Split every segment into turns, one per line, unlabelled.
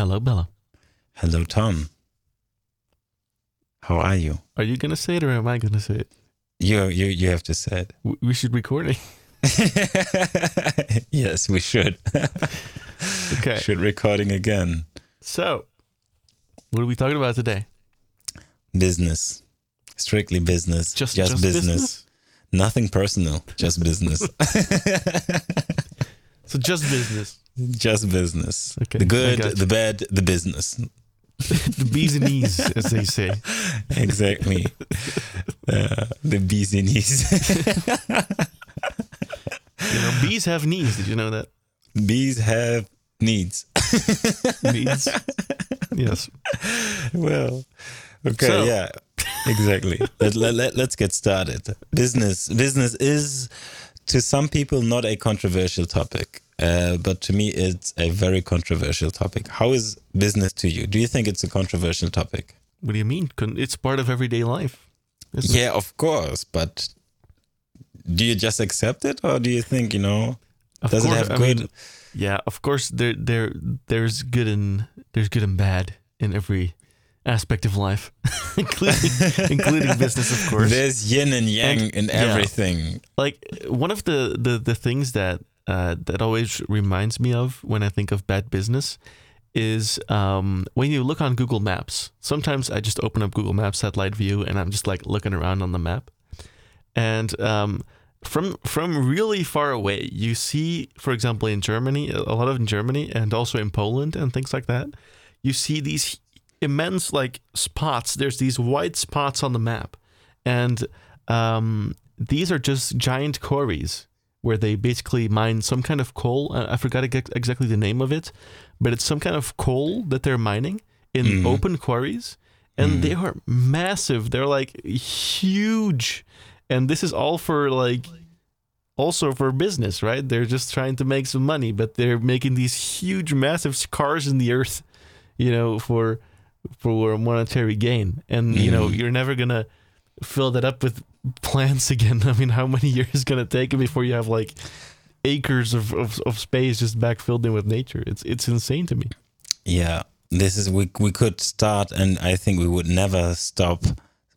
Hello, Bella.
Hello, Tom. How are you?
Are you gonna say it or am I gonna say it?
You you you have to say it.
We should record it.
yes, we should.
Okay.
Should recording again.
So, what are we talking about today?
Business. Strictly business.
Just
just,
just
business. Nothing personal. Just business.
So just business.
Just business.
Okay,
The good, the bad, the business.
the bees and knees, as they say.
Exactly. uh, the bees and knees.
You know, bees have knees. Did you know that?
bees have needs.
Knees. yes.
well, okay,
So-
yeah, exactly. let, let, let's get started. Business, business is to some people not a controversial topic, uh, but to me, it's a very controversial topic. How is business to you? Do you think it's a controversial topic?
What do you mean? It's part of everyday life. isn't it?
Yeah, of course, but do you just accept it, or do you think you know?
Of
Does it
course,
have
I
good?
mean, yeah, of course. There, there, there's good and there's good and bad in every aspect of life, including including business, of course.
There's yin and yang
And-
in
yeah.
everything.
like one of the the the things that uh, that always reminds me of when I think of bad business is um, when you look on Google Maps. Sometimes I just open up Google Maps satellite view and I'm just like looking around on the map, and um, from from really far away, you see, for example, in Germany, a lot of in Germany and also in Poland and things like that, you see these immense like spots. There's these white spots on the map, and um, these are just giant quarries where they basically mine some kind of coal. I forgot ex- exactly the name of it, but it's some kind of coal that they're mining in
Mhm.
open quarries, and
Mhm.
they are massive. They're like huge, and this is all for like also for business, right? They're just trying to make some money, but they're making these huge, massive scars in the earth, you know, for for monetary gain. And you know,
Mhm.
you're never gonna fill that up with plants again. I mean, how many years is gonna take before you have like acres of, of, of space just back filled in with nature? It's it's insane to me.
Yeah, this is we we could start, and I think we would never stop.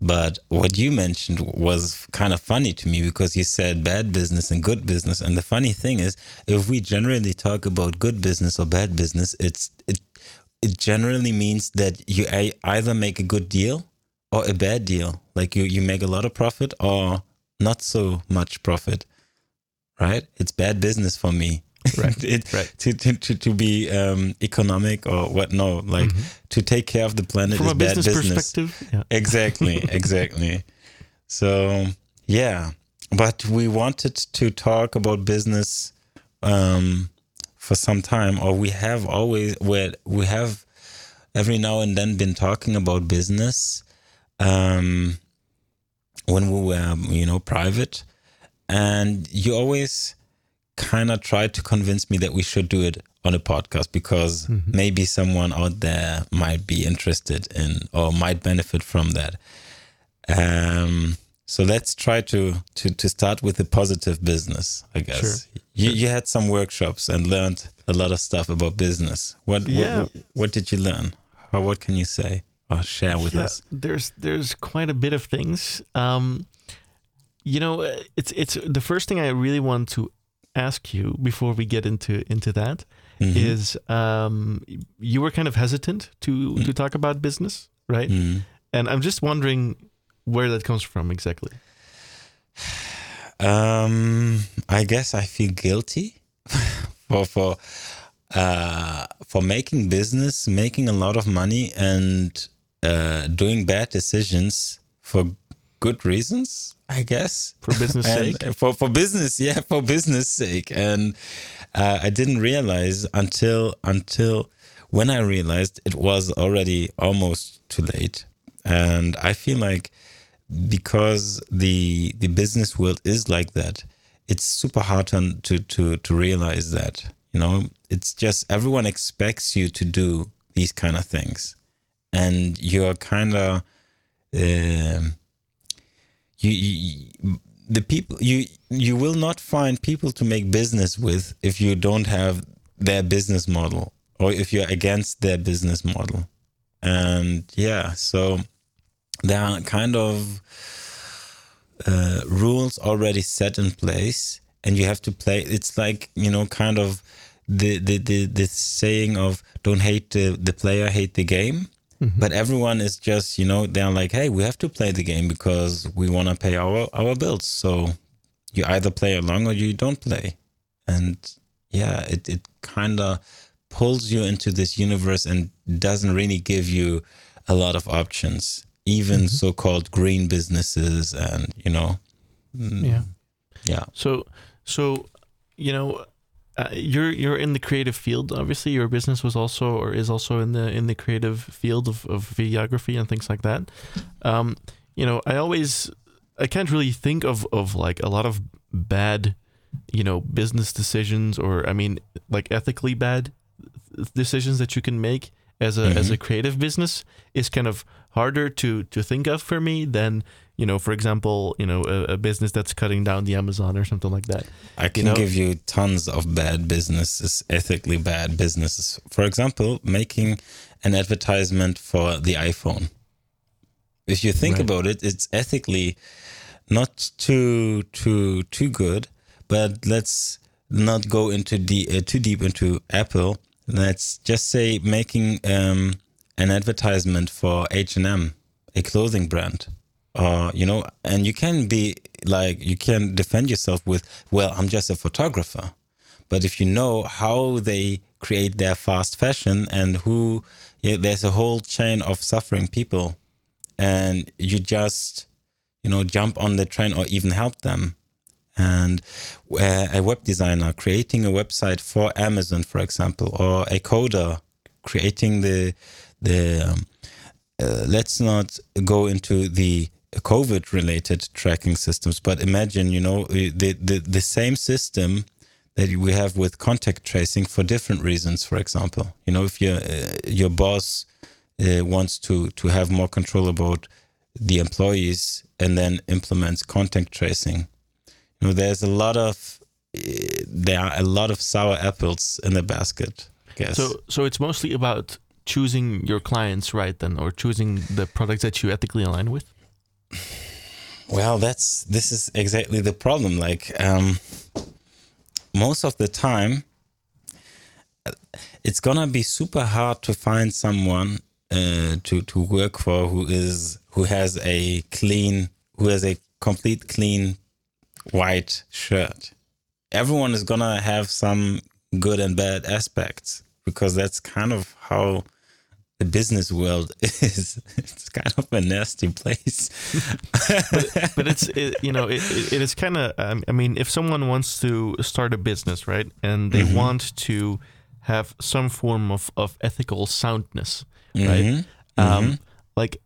But what you mentioned was kind of funny to me because you said bad business and good business, and the funny thing is, if we generally talk about good business or bad business, it's it it generally means that you either make a good deal or a bad deal. Like you you make a lot of profit or not so much profit, right? It's bad business for me.
Right,
it,
right.
To, to, to, be um, economic or what? No, like to take care of the planet.
From
is
a
bad
business,
business.
perspective, yeah.
Exactly, exactly. So yeah, but we wanted to talk about business um, for some time, or we have always where we have every now and then been talking about business um, when we were, you know, private, and you always kind of tried to convince me that we should do it on a podcast because maybe someone out there might be interested in or might benefit from that. Um, so let's try to to to start with the positive business. I guess
Sure.
you you had some workshops and learned a lot of stuff about business. What
Yeah.
what, what did you learn? Or what can you say or share with
Yeah,
us?
There's there's quite a bit of things. Um, you know, uh, it's it's the first thing I really want to ask you before we get into into that is
Mhm.
um, you were kind of hesitant to to talk about business, right?
Mhm.
And I'm just wondering where that comes from exactly.
Um, I guess I feel guilty for for uh, for making business, making a lot of money, and uh, doing bad decisions for good reasons. I guess
For business sake?
for for business, yeah, for business sake. And uh, I didn't realize until until when I realized it was already almost too late. And I feel like because the the business world is like that, it's super hard to to to, to realize that. You know, it's just everyone expects you to do these kind of things, and you're kind of. Um, you, you the people you you will not find people to make business with if you don't have their business model or if you're against their business model. And yeah, so there are kind of uh, rules already set in place, and you have to play. It's like you know, kind of the the the, the saying of "Don't hate the the player, hate the game." Mm-hmm. But everyone is just you know they're like, hey, we have to play the game because we want to pay our our bills. So you either play along or you don't play, and yeah, it it kind of pulls you into this universe and doesn't really give you a lot of options even mm-hmm. so-called green businesses and you know
mm, yeah
yeah
so so you know uh, you're you're in the creative field obviously your business was also or is also in the in the creative field of, of videography and things like that um you know i always i can't really think of of like a lot of bad you know business decisions or i mean like ethically bad decisions that you can make as a mm-hmm. as a creative business is kind of harder to to think of for me than you know, for example, you know, a, a, business that's cutting down the Amazon or something like that.
I can
you know?
give you tons of bad businesses, ethically bad businesses. For example, making an advertisement for the iPhone. If you think right. about it, it's ethically not too too too good. But let's not go into the uh, too deep into Apple. Let's just say making um, an advertisement for H&M, a clothing brand. Uh, you know, and you can be like, you can defend yourself with, well, I'm just a photographer. But if you know how they create their fast fashion and who, yeah, there's a whole chain of suffering people, and you just, you know, jump on the train or even help them. And a web designer creating a website for Amazon, for example, or a coder creating the the um, uh, let's not go into the COVID related tracking systems, but imagine, you know, the, the, the same system that we have with contact tracing for different reasons. For example, you know, if your, uh, your boss uh, wants to, to have more control about the employees and then implements contact tracing, you know, there's a lot of, uh, there are a lot of sour apples in the basket.
So, so it's mostly about choosing your clients right then or choosing the products that you ethically align with
well that's this is exactly the problem like um, most of the time it's gonna be super hard to find someone uh, to to work for who is who has a clean who has a complete clean white shirt. Everyone is gonna have some good and bad aspects because that's kind of how the business world is it's kind of a nasty place
but, but, it's it, you know it, it is kind of um, i mean if someone wants to start a business right and they mm-hmm. want to have some form of, of ethical soundness right mm-hmm. Um, mm-hmm. like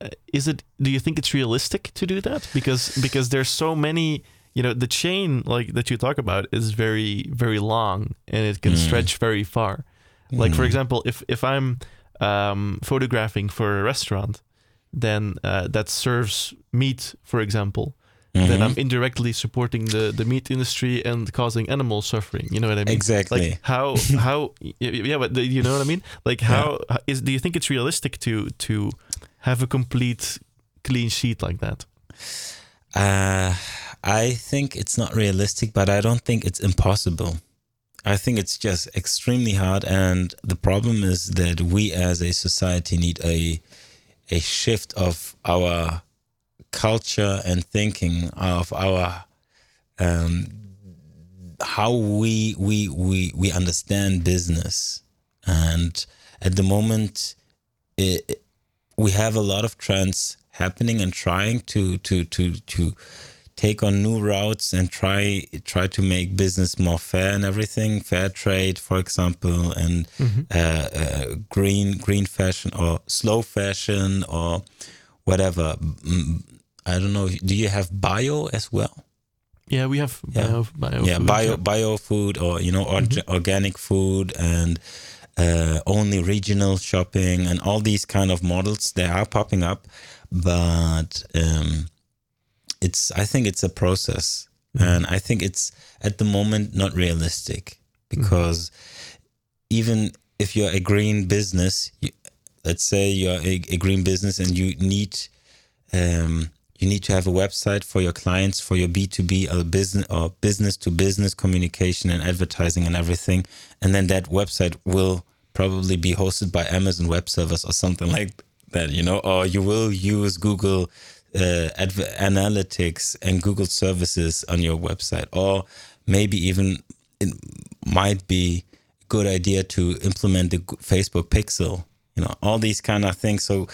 uh, is it do you think it's realistic to do that because because there's so many you know the chain like that you talk about is very very long and it can mm. stretch very far like for mm. example if if i'm um, photographing for a restaurant, then uh, that serves meat, for example, mm-hmm. then I'm indirectly supporting the, the meat industry and causing animal suffering. You know what I mean?
Exactly.
Like how how yeah, but you know what I mean? Like how yeah. is do you think it's realistic to to have a complete clean sheet like that?
Uh, I think it's not realistic, but I don't think it's impossible. I think it's just extremely hard, and the problem is that we as a society need a a shift of our culture and thinking of our um, how we we we we understand business, and at the moment, it, we have a lot of trends happening and trying to to to to take on new routes and try try to make business more fair and everything fair trade for example and mm-hmm. uh, uh, green green fashion or slow fashion or whatever mm, i don't know do you have bio as well
yeah we have bio,
yeah. bio yeah food, bio bio food or you know or, mm-hmm. organic food and uh, only regional shopping and all these kind of models they are popping up but um, it's I think it's a process, mm-hmm. and I think it's at the moment not realistic because mm-hmm. even if you're a green business, you, let's say you're a, a, green business and you need um, you need to have a website for your clients for your b2b or business or business to business communication and advertising and everything and then that website will probably be hosted by amazon web service or something like that you know or you will use google uh, analytics and google services on your website or maybe even it might be a good idea to implement the facebook pixel you know all these kind of things. So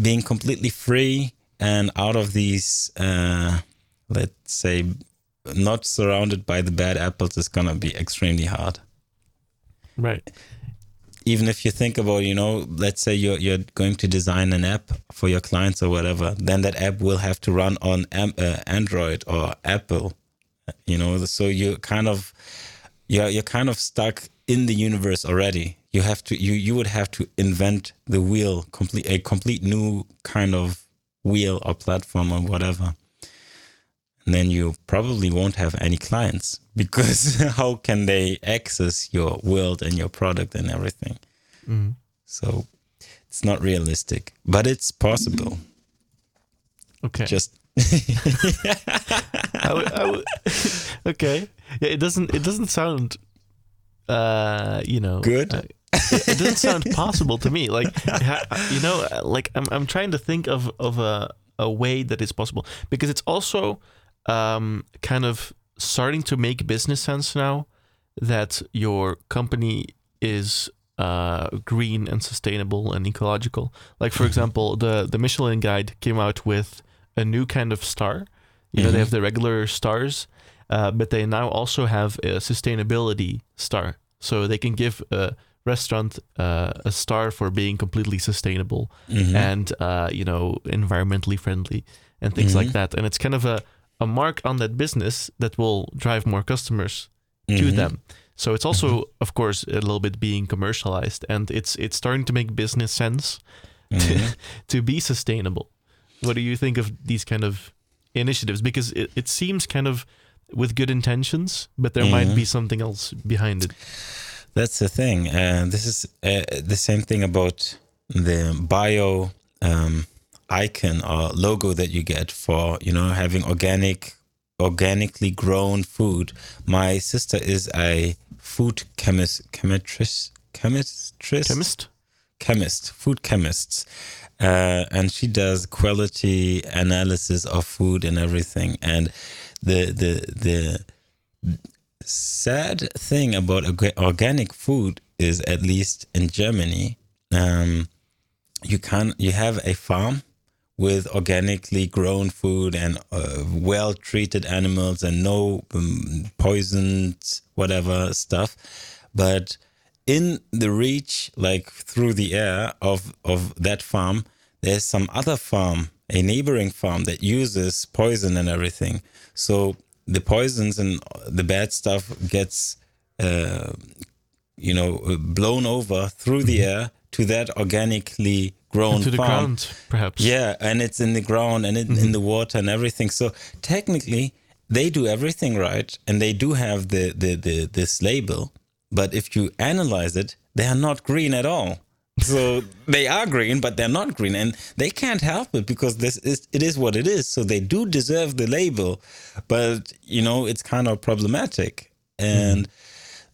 being completely free and out of these uh, let's say not surrounded by the bad apples is gonna be extremely hard.
Right
even if you think about you know let's say you're, you're going to design an app for your clients or whatever then that app will have to run on uh, android or apple you know so you kind of you're, you're kind of stuck in the universe already you have to you you would have to invent the wheel complete a complete new kind of wheel or platform or whatever. Then you probably won't have any clients because how can they access your world and your product and everything? Mm-hmm. So it's not realistic, but it's possible.
Okay.
Just
I would, I would, okay. Yeah, it doesn't. It doesn't sound. Uh, you know,
good.
Uh, it doesn't sound possible to me. Like, you know, like I'm, I'm trying to think of, of a, a way that is possible because it's also um, kind of starting to make business sense now that your company is uh, green and sustainable and ecological. Like, for mm-hmm. example, the, the Michelin Guide came out with a new kind of star. You know, mm-hmm. they have the regular stars, uh, but they now also have a sustainability star. So they can give a restaurant uh, a star for being completely sustainable mm-hmm. and uh, you know environmentally friendly and things mm-hmm. like that. And it's kind of a a mark on that business that will drive more customers mm-hmm. to them. So it's also, mm-hmm. of course, a little bit being commercialized, and it's it's starting to make business sense to, mm-hmm. to be sustainable. What do you think of these kind of initiatives? Because it, it seems kind of with good intentions, but there might mm-hmm. be something else behind it.
That's the thing. Uh, this is uh, the same thing about the bio um, icon or logo that you get for you know having organic, organically grown food. My sister is a food chemist, chemistress, chemistress,
chemist,
chemist, food chemists Uh, and she does quality analysis of food and everything. And the the the sad thing about organic food is, at least in Germany, um, you can you have a farm with organically grown food and uh, well treated animals and no um, poisoned whatever stuff, but in the reach, like through the air of of that farm, there's some other farm, a neighboring farm that uses poison and everything. So the poisons and the bad stuff gets uh, you know blown over through the mm-hmm. air to that organically grown
to the
farm.
ground perhaps
yeah and it's in the ground and it, mm-hmm. in the water and everything so technically they do everything right and they do have the, the, the this label but if you analyze it they are not green at all so they are green, but they're not green, and they can't help it because this is it is what it is. So they do deserve the label, but you know it's kind of problematic, and mm-hmm.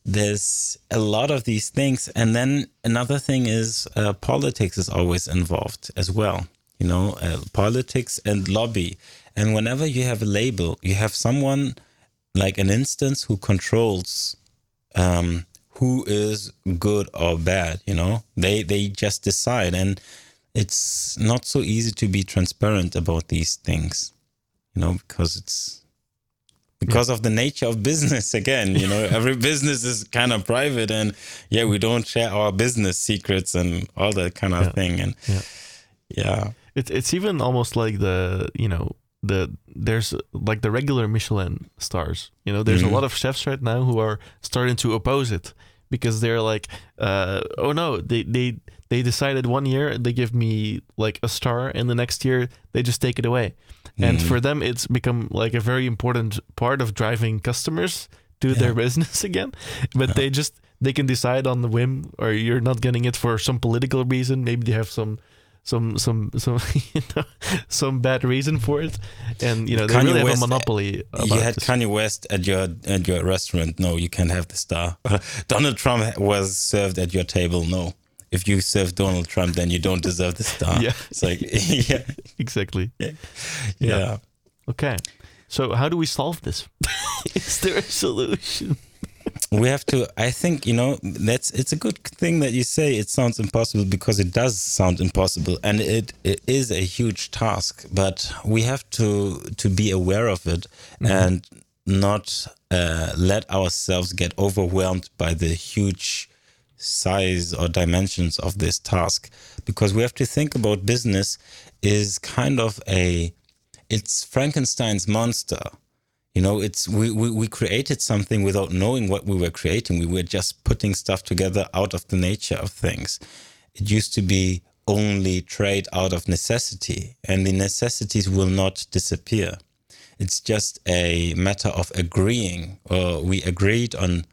There's a lot of these things. And then another thing is uh, politics is always involved as well. You know, uh, politics and lobby, and whenever you have a label, you have someone like an instance who controls. Um, who is good or bad you know they they just decide and it's not so easy to be transparent about these things you know because it's because yeah. of the nature of business again you know every business is kind of private and yeah we don't share our business secrets and all that kind of yeah. thing and yeah, yeah.
It's, it's even almost like the you know the there's like the regular Michelin stars. You know, there's mm-hmm. a lot of chefs right now who are starting to oppose it because they're like, uh, oh no, they they they decided one year they give me like a star, and the next year they just take it away. Mm. And for them, it's become like a very important part of driving customers to yeah. their business again. But yeah. they just they can decide on the whim, or you're not getting it for some political reason. Maybe they have some some some some you know, some bad reason for it, and you know they
Kanye
really
West,
have a monopoly. About
you had
this.
Kanye West at your at your restaurant. No, you can't have the star. Donald Trump was served at your table. No, if you serve Donald Trump, then you don't deserve the star.
Yeah.
it's like yeah,
exactly.
yeah.
Okay, so how do we solve this? Is there a solution?
We have to i think you know that's it's a good thing that you say it sounds impossible because it does sound impossible and it, it is a huge task but we have to to be aware of it and not uh, let ourselves get overwhelmed by the huge size or dimensions of this task because we have to think about business is kind of a it's frankenstein's monster you know it's we, we we created something without knowing what we were creating. We were just putting stuff together out of the nature of things. It used to be only trade out of necessity and the necessities will not disappear. It's just a matter of agreeing. Or we agreed on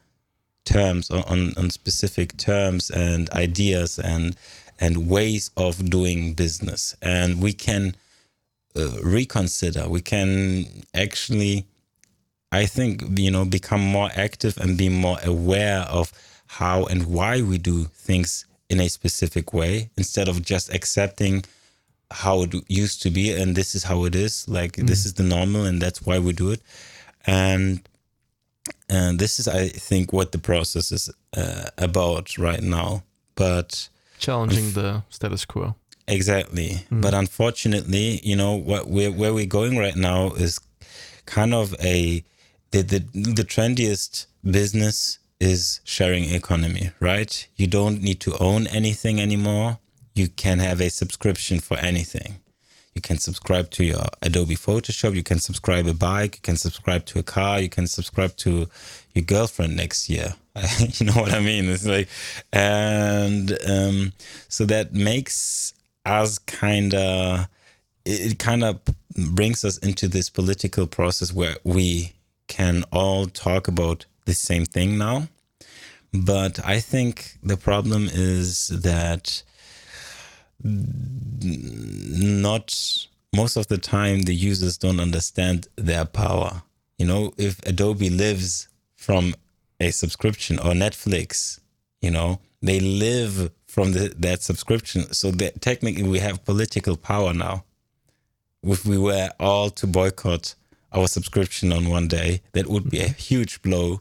terms on, on, on specific terms and ideas and and ways of doing business. And we can uh, reconsider. We can actually I think you know become more active and be more aware of how and why we do things in a specific way instead of just accepting how it used to be and this is how it is like this is the normal and that's why we do it and and this is I think what the process is uh, about right now but
Challenging the status quo.
Exactly. But unfortunately, you know, what we're, where we're going right now is kind of a the, the the trendiest business is sharing economy, right? You don't need to own anything anymore. You can have a subscription for anything. You can subscribe to your Adobe Photoshop. You can subscribe a bike. You can subscribe to a car. You can subscribe to your girlfriend next year. you know what I mean? It's like, and um, so that makes us kind of, it, it kind of brings us into this political process where we can all talk about the same thing now. But I think the problem is that not most of the time the users don't understand their power. You know, if Adobe lives from a subscription or Netflix, you know, they live from the, that subscription. So that technically we have political power now. If we were all to boycott our subscription on one day, that would be a mm-hmm. huge blow.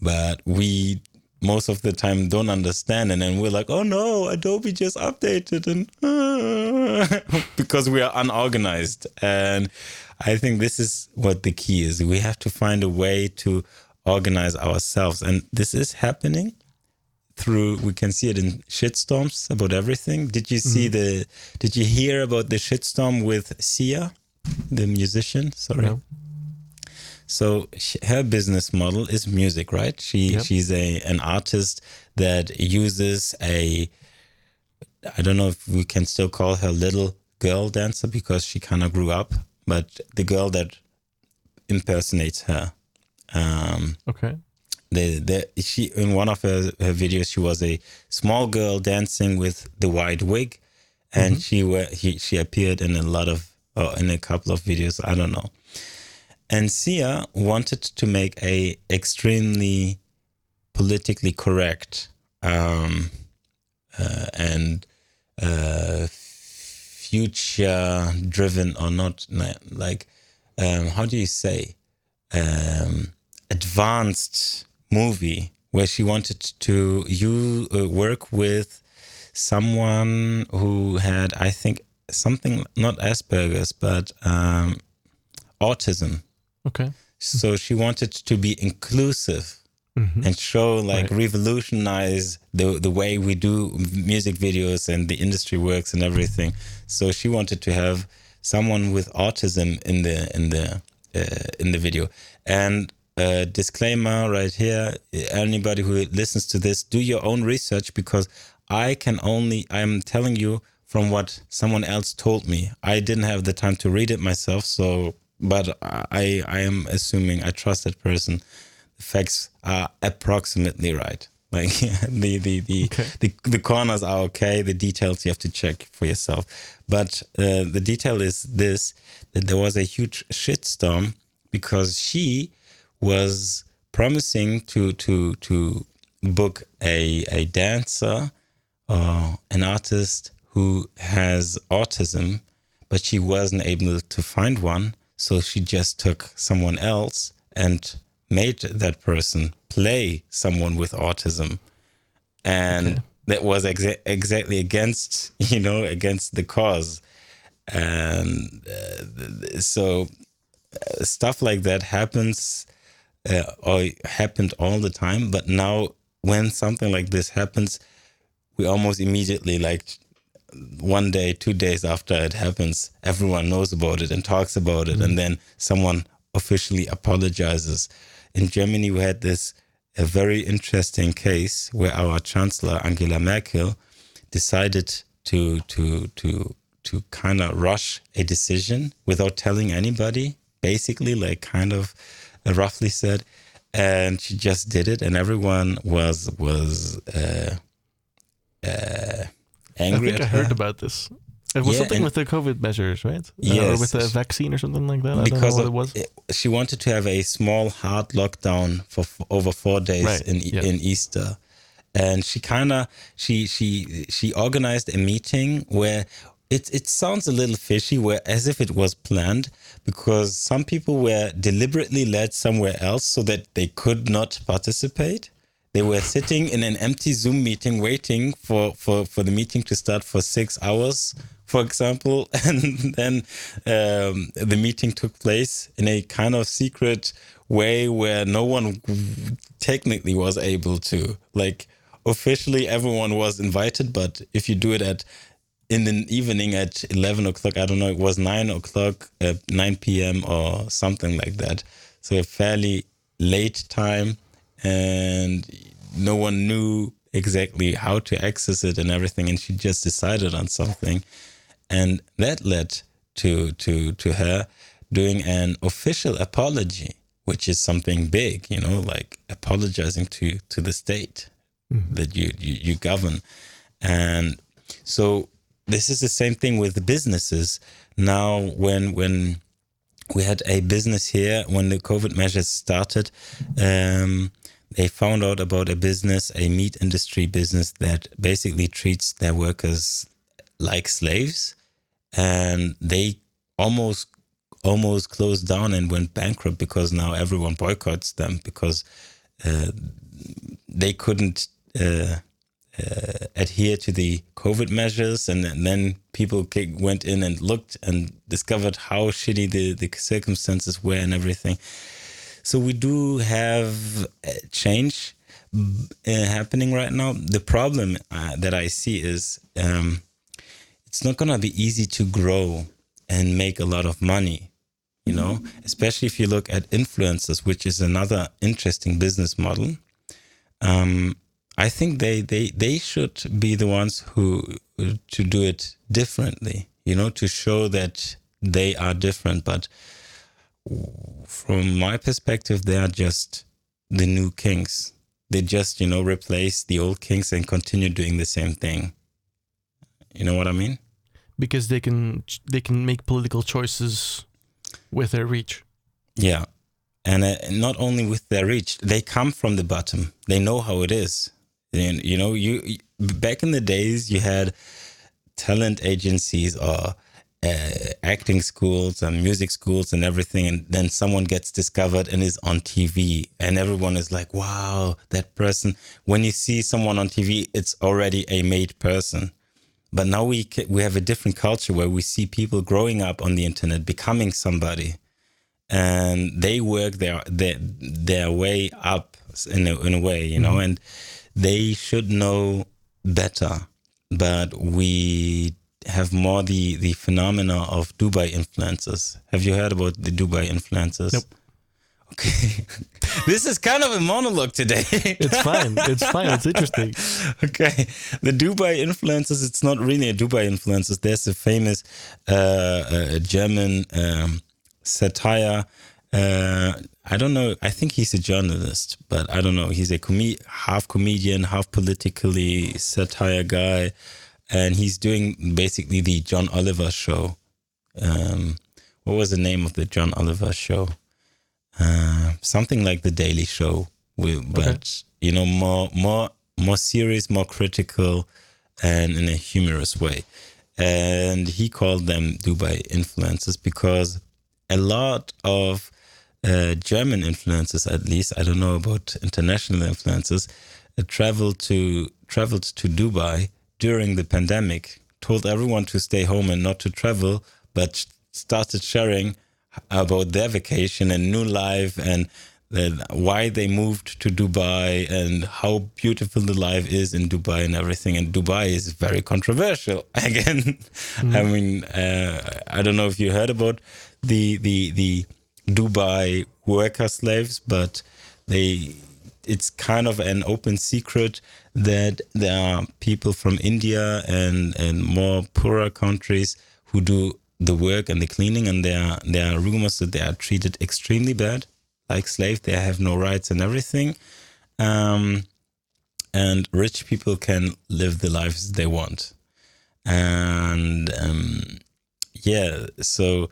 But we most of the time don't understand and then we're like oh no adobe just updated and because we are unorganized. And i think this is what the key is. We have to find a way to organize ourselves. And this is happening through we can see it in shitstorms about everything. Did you see mm-hmm. the did you hear about the shitstorm with sia the musician sorry
No.
so sh her business model is music, right? She
Yep.
she's a an artist that uses a I don't know if we can still call her little girl dancer because she kind of grew up, but the girl that impersonates her. Um,
Okay.
the, the she in one of her, her videos she was a small girl dancing with the white wig, and she were he she appeared in a lot of or in a couple of videos I don't know. And Sia wanted to make a extremely politically correct um, uh, and uh, future driven or not like um, how do you say um, advanced movie where she wanted to you uh, work with someone who had I think something not Asperger's but um, autism
Okay.
so she wanted to be inclusive and show like
Right.
revolutionize the the way we do music videos and the industry works and everything so she wanted to have someone with autism in the in the uh, in the video and uh, disclaimer right here anybody who listens to this do your own research because i can only i'm telling you from what someone else told me i didn't have the time to read it myself so but i i am assuming i trust that person the facts are approximately right Like the the the,
Okay.
the the corners are okay. The details you have to check for yourself. But uh, the detail is this: that there was a huge shitstorm because she was promising to to to book a a dancer or an artist who has autism, but she wasn't able to find one. So she just took someone else and made that person play someone with autism. And
Okay.
that was exa- exactly against, you know, against the cause. And uh, so uh, stuff like that happens uh, or happened all the time. But now, when something like this happens, we almost immediately like one day, two days after it happens, everyone knows about it and talks about it, and then someone officially apologizes. In Germany, we had this a very interesting case where our chancellor Angela Merkel decided to to to to kind of rush a decision without telling anybody, basically, like kind of uh, roughly said, and she just did it, and everyone was was. Uh, uh,
I think I heard
her.
about this. It was
Yeah,
something with the COVID measures, right? Uh, or with the vaccine or something like that. I
because
don't know what
of-
it was.
she wanted to have a small hard lockdown for f- over four days
Right,
in
yeah.
in Easter, and she kind of she she she organized a meeting where it it sounds a little fishy, where as if it was planned, because some people were deliberately led somewhere else so that they could not participate. They were sitting in an empty Zoom meeting, waiting for, for, for the meeting to start for six hours, for example. And then um, the meeting took place in a kind of secret way where no one technically was able to. Like, officially, everyone was invited, but if you do it at in the evening at 11 o'clock, I don't know, it was 9 o'clock, uh, 9 p.m. or something like that. So a fairly late time, and no one knew exactly how to access it and everything. And she just decided on something. And that led to, to, to her doing an official apology, which is something big, you know, like apologizing to, to the state that you, you, you govern. And so this is the same thing with businesses. Now, when when we had a business here when the COVID measures started, um, they found out about a business, a meat industry business that basically treats their workers like slaves, and they almost almost closed down and went bankrupt because now everyone boycotts them because uh, they couldn't uh, uh, adhere to the COVID measures, and, and then people went in and looked and discovered how shitty the, the circumstances were and everything. So we do have change uh, happening right now. The problem uh, that I see is um, it's not gonna be easy to grow and make a lot of money. You know, especially if you look at influencers, which is another interesting business model. Um, I think they, they they should be the ones who to do it differently. You know, to show that they are different. But from my perspective, they are just the new kings. They just you know replace the old kings and continue doing the same thing. You know what I mean?
because they can they can make political choices with their reach.
Yeah. And uh, not only with their reach, they come from the bottom. They know how it is. And, you know, you back in the days, you had talent agencies or uh, acting schools and music schools and everything, and then someone gets discovered and is on TV, and everyone is like, "Wow, that person!" When you see someone on TV, it's already a made person. But now we we have a different culture where we see people growing up on the internet, becoming somebody, and they work their their, their way up in a, in a way, you know, and they should know better. But we have more the the phenomena of Dubai influencers. Have you heard about the Dubai influencers?
Nope.
Okay, this is kind of a monologue today.
It's fine. It's fine. It's interesting.
okay the dubai influencers it's not really a dubai influencers there's a famous uh, uh, german um, satire Uh, I don't know. I think he's a journalist, but I don't know. He's a com- half comedian, half politically satire guy, and he's doing basically the John Oliver show. Um, what was the name of the John Oliver show? Uh, something like the Daily Show, with, but okay. you know, more more more serious, more critical, and in a humorous way. And he called them Dubai influencers because a lot of uh, German influencers, at least I don't know about international influencers, uh, traveled to traveled to Dubai during the pandemic. Told everyone to stay home and not to travel, but started sharing about their vacation and new life and why they moved to Dubai and how beautiful the life is in Dubai and everything. And Dubai is very controversial. Again, mm. I mean, uh, I don't know if you heard about the the the Dubai worker slaves, but they it's kind of an open secret that there are people from India and and more poorer countries who do the work and the cleaning, and there there are rumors that they are treated extremely bad, like slaves. They have no rights and everything. Um, and rich people can live the lives they want. And um, yeah, so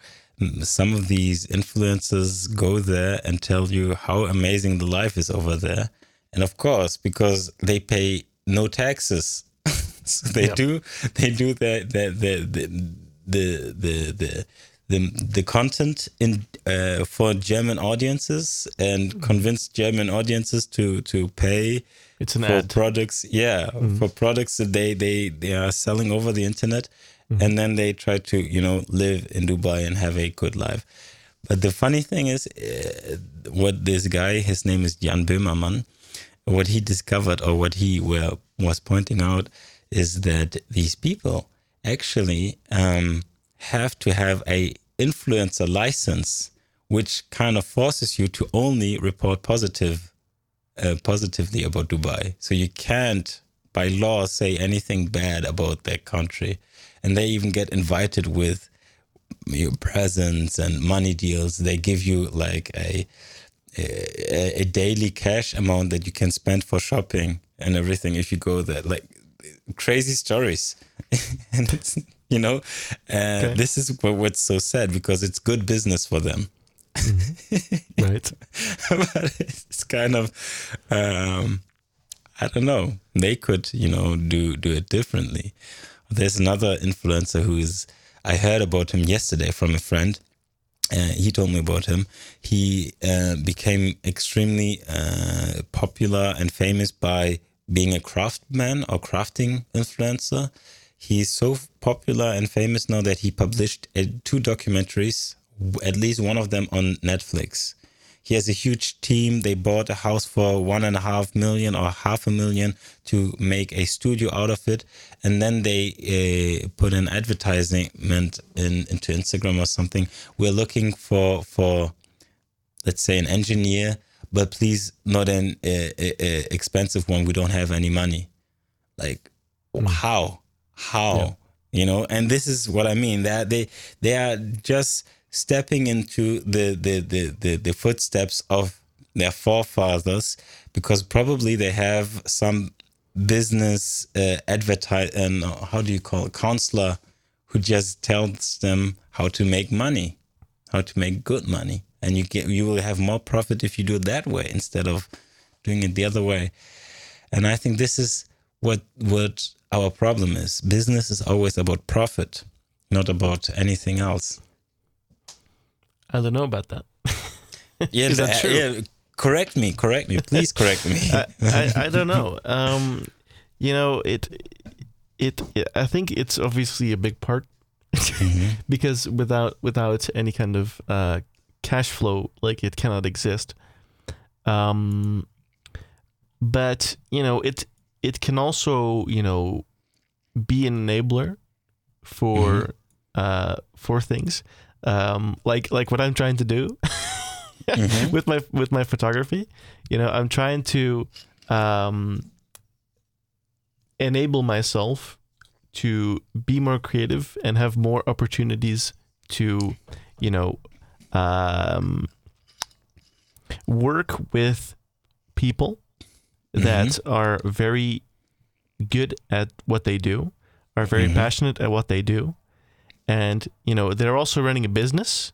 some of these influencers go there and tell you how amazing the life is over there. And of course, because they pay no taxes. so they yep. do they do the the the the the the the, the content in uh, for German audiences and mm-hmm. convince German audiences to to pay
it's an
for
ad.
products yeah mm. for products that they they they are selling over the internet mm-hmm. and then they try to you know live in Dubai and have a good life. But the funny thing is, uh, what this guy, his name is Jan Böhmermann, what he discovered or what he were, was pointing out is that these people actually um, have to have a influencer license, which kind of forces you to only report positive, uh, positively about Dubai. So you can't, by law, say anything bad about their country and they even get invited with your presents and money deals. They give you like a, a, a daily cash amount that you can spend for shopping and everything if you go there. Like crazy stories, and it's you know, uh, okay. this is what, what's so sad because it's good business for them.
Mm-hmm. right,
but it's kind of. Um, I don't know. They could, you know, do do it differently. There's another influencer who is, I heard about him yesterday from a friend. Uh, he told me about him. He uh, became extremely uh, popular and famous by being a craftsman or crafting influencer. He's so popular and famous now that he published uh, two documentaries, at least one of them on Netflix. He has a huge team. They bought a house for one and a half million or half a million to make a studio out of it, and then they uh, put an advertisement in into Instagram or something. We're looking for for let's say an engineer, but please not an uh, uh, expensive one. We don't have any money. Like mm. how how yeah. you know? And this is what I mean. That they they are just stepping into the, the, the, the, the footsteps of their forefathers because probably they have some business uh, advertise and uh, how do you call it counselor who just tells them how to make money how to make good money. And you get you will have more profit if you do it that way instead of doing it the other way. And i think this is what what our problem is. Business is always about profit not about anything else
I don't know about that.
yeah, is that true? Yeah, correct me, correct me, please correct me.
I, I, I, don't know. Um, you know, it, it, it, I think it's obviously a big part mm-hmm. because without without any kind of uh, cash flow, like it cannot exist. Um, but you know, it it can also you know be an enabler for mm-hmm. uh, for things um, like like what I'm trying to do mm-hmm. with my with my photography. You know, I'm trying to um, enable myself to be more creative and have more opportunities to, you know, um, work with people that are very good at what they do, are very
Mhm.
passionate at what they do, and you know they're also running a business,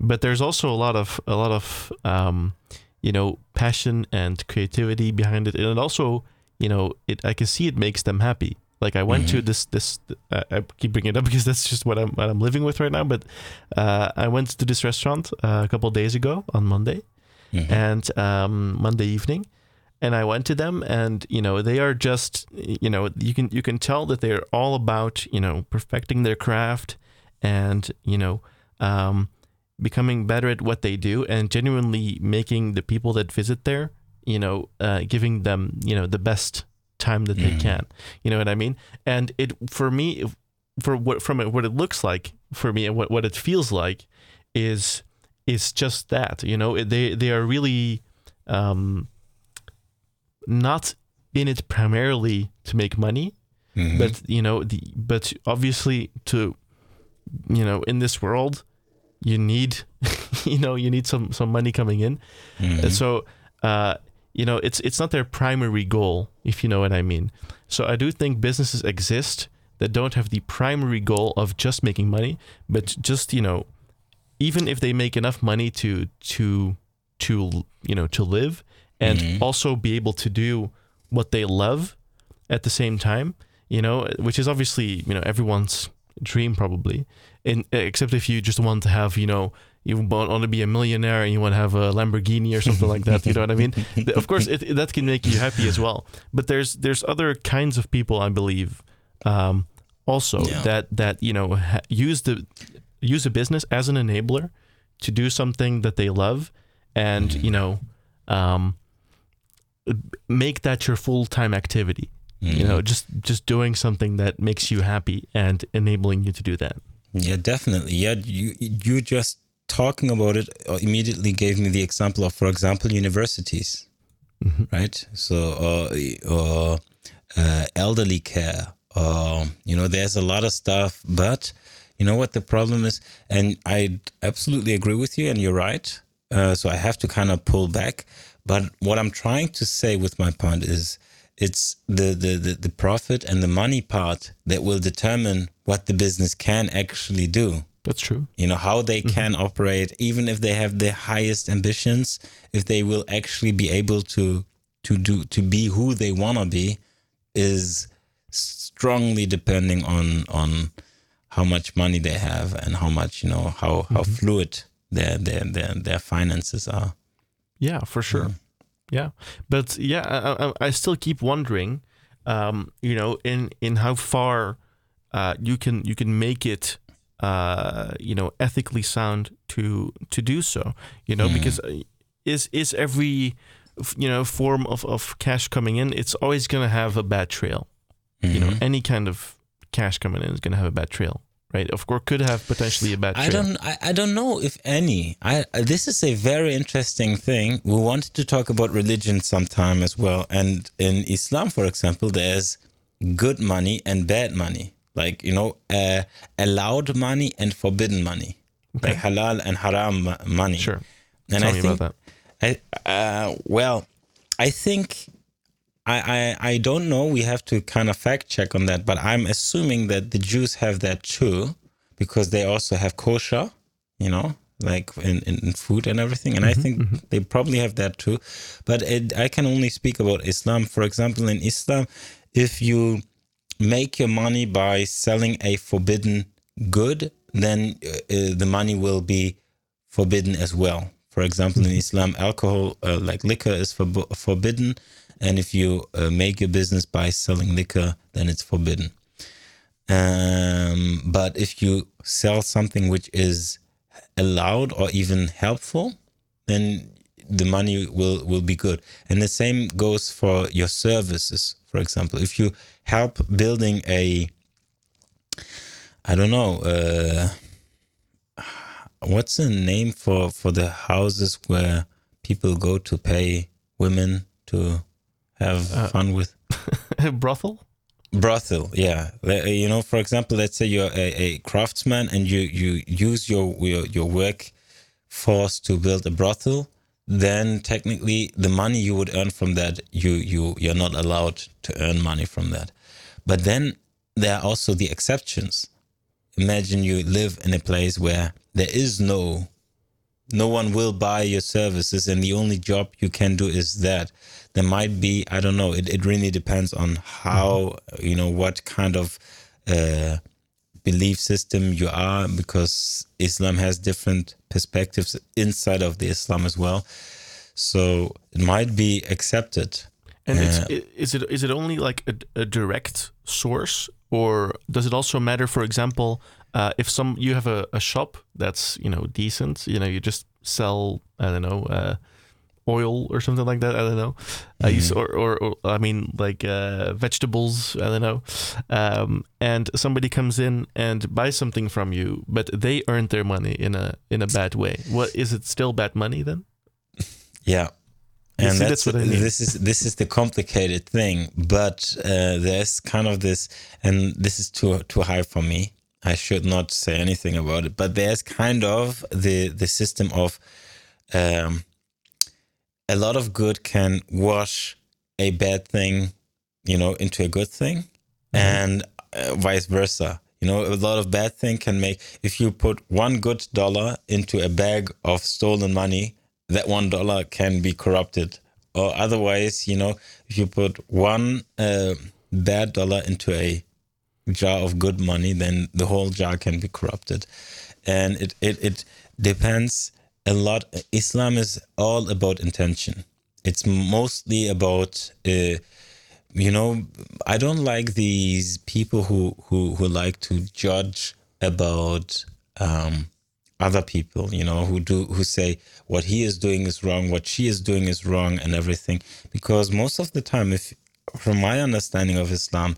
but there's also a lot of a lot of um, you know passion and creativity behind it, and it also you know it I can see it makes them happy. Like I went to this this uh, I keep bringing it up because that's just what I'm what I'm living with right now. But uh, I went to this restaurant uh, a couple of days ago on Monday,
Mhm.
and um, Monday evening, and I went to them, and you know they are just you know you can you can tell that they're all about you know perfecting their craft, and you know um, becoming better at what they do, and genuinely making the people that visit there you know uh, giving them you know the best time that they
Mhm.
can. You know what I mean? And it for me for what from it, what it looks like for me and what, what it feels like is is just that you know they they are really um not in it primarily to make money
Mhm.
but you know the but obviously to you know in this world you need you know you need some some money coming in
Mhm.
and so, uh, you know, it's it's not their primary goal, if you know what I mean. So I do think businesses exist that don't have the primary goal of just making money, but just you know, even if they make enough money to to to you know to live and
Mhm.
also be able to do what they love at the same time, you know, which is obviously you know everyone's dream probably, in except if you just want to have you know you want to be a millionaire and you want to have a Lamborghini or something like that. You know what I mean? Of course, it, it- that can make you happy as well. But there's there's other kinds of people I believe um, also
Yeah.
that that you know ha- use the use a business as an enabler to do something that they love and
Mhm.
you know um, make that your full time activity. You know, just just doing something that makes you happy and enabling you to do that.
Yeah, definitely. Yeah, you you just talking about it uh, immediately gave me the example of, for example, universities,
Mhm.
right? So, uh, uh, uh, elderly care. Uh, you know, there's a lot of stuff, but you know what the problem is, and I absolutely agree with you, and you're right. Uh, so I have to kind of pull back. But what I'm trying to say with my point is, it's the, the, the, the profit and the money part that will determine what the business can actually do.
That's true.
you know how they mm-hmm. can operate even if they have the highest ambitions if they will actually be able to to do to be who they want to be is strongly depending on on how much money they have and how much you know how how mm-hmm. fluid their their their their finances are
Yeah, for sure. Yeah, but yeah, I, I, I still keep wondering, um, you know, in in how far uh, you can you can make it, uh, you know, ethically sound to to do so. You know,
Mhm.
because uh, is is every you know form of of cash coming in, it's always gonna have a bad trail. You know,
Mhm.
any kind of cash coming in is gonna have a bad trail, right? Of course, could have potentially a bad trail.
I don't. I, I don't know if any. I this is a very interesting thing. We wanted to talk about religion sometime as well. And in Islam, for example, there's good money and bad money. Like you know, uh, allowed money and forbidden money, like halal and haram money.
Sure.
And
Tell
I
me
think
about that.
I uh, well, I think I, I I don't know. We have to kind of fact check on that, but I'm assuming that the Jews have that too because they also have kosher, you know, like in, in, food and everything. And I think they probably have that too. But it, I can only speak about Islam. For example, in Islam, if you make your money by selling a forbidden good, then uh, uh, the money will be forbidden as well. For example, in Islam, alcohol, uh, like liquor, is forb- forbidden. And if you uh, make a business by selling liquor, then it's forbidden. Um, but if you sell something which is allowed or even helpful, then the money will, will be good. And the same goes for your services. For example, if you help building a, I don't know, uh, what's the name for for the houses where people go to pay women to have
Uh,
fun with
brothel.
brothel yeah you know for example let's say you're a, a craftsman and you you use your, your your work force to build a brothel then technically the money you would earn from that, you you you're not allowed to earn money from that. But then there are also the exceptions. Imagine you live in a place where there is no no one will buy your services and the only job you can do is that there might be i don't know it, it really depends on how you know what kind of uh, belief system you are because islam has different perspectives inside of the islam as well so it might be accepted
And it's,
Uh,
i- is it is it only like a, a direct source, or does it also matter? For example, uh, if some you have a, a shop that's you know decent, you know you just sell I don't know uh, oil or something like that. I don't know, uh, you s- or, or, or I mean like uh, vegetables. I don't know, um, and somebody comes in and buys something from you, but they earned their money in a in a bad way. What is it still bad money then?
Yeah.
You
And
see,
that's,
that's what I mean.
this is this is the complicated thing, but uh, there's kind of this, and this is too too high for me. I should not say anything about it, but there's kind of the the system of um, a lot of good can wash a bad thing, you know, into a good thing, and uh, vice versa. You know, a lot of bad thing can make if you put one good dollar into a bag of stolen money, that one dollar can be corrupted. Or otherwise, you know, if you put one uh, bad dollar into a jar of good money, then the whole jar can be corrupted. And it, it, it depends a lot. Islam is all about intention. It's mostly about, uh, you know, I don't like these people who, who, who like to judge about um, other people, you know, who do who say what he is doing is wrong, what she is doing is wrong, and everything. Because most of the time, if from my understanding of Islam,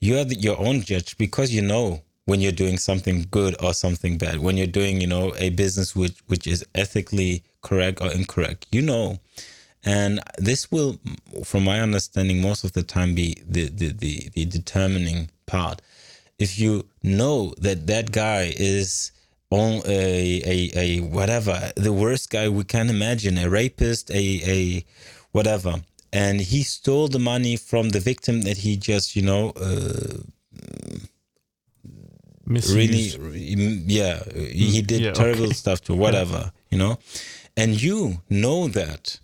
you are the, your own judge because you know when you're doing something good or something bad. When you're doing, you know, a business which which is ethically correct or incorrect, you know. And this will, from my understanding, most of the time be the the, the, the determining part. If you know that that guy is on a, a, a whatever the worst guy we can imagine a rapist a a whatever and he stole the money from the victim that he just you know uh, really yeah he did
yeah,
terrible
okay.
stuff to whatever you know? And you know that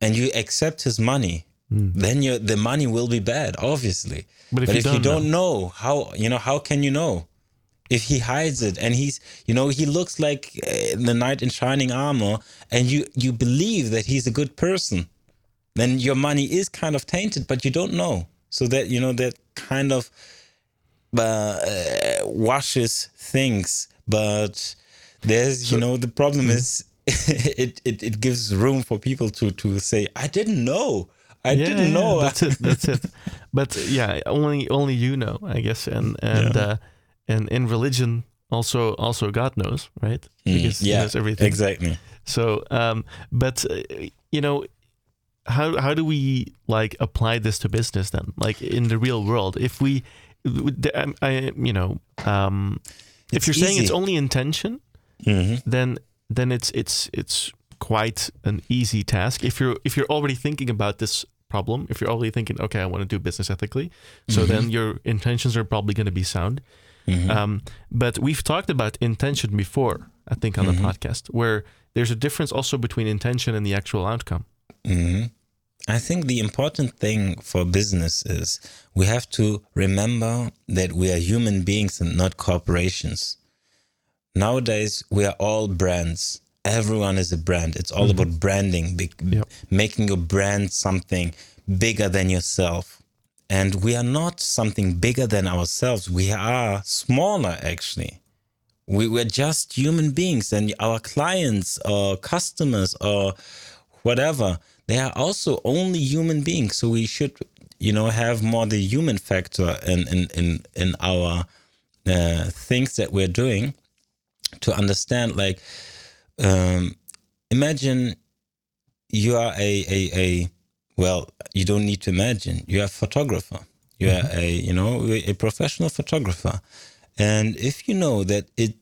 and you accept his money then your the money will be bad obviously.
But if
but
you
if
don't
don't know how you know how can you know? If he hides it and he's you know he looks like uh, the knight in shining armor and you you believe that he's a good person then your money is kind of tainted but you don't know. So that you know that kind of uh, washes things but there's you know the problem is it, it it gives room for people to to say i didn't know i didn't know
That's it. That's it. But yeah, only only you know, I guess, and and uh, and in religion also also God knows, right? Because
Mm, yeah
knows everything.
exactly
So, um, but uh, you know, how how do we like apply this to business then? Like in the real world, if we, I, I you know, um, if you're saying it's only intention,
Mhm.
then then it's it's it's quite an easy task if you're if you're already thinking about this problem if you're already thinking okay i want to do business ethically so
Mm-hmm.
then your intentions are probably going to be sound um, but we've talked about intention before i think on
Mm-hmm.
the podcast where there's a difference also between intention and the actual outcome
hmm I think the important thing for business is we have to remember that we are human beings and not corporations. Nowadays, we are all brands. Everyone is a brand. It's all mm-hmm. about branding, be-
Yep.
making your brand something bigger than yourself. And we are not something bigger than ourselves. We are smaller, actually we, we're just human beings and our clients or customers or whatever they are also only human beings so we should you know have more the human factor in in in, in our uh, things that we're doing to understand like um, imagine you are a, a a well you don't need to imagine. You are a photographer. You are a you know a professional photographer. And if you know that it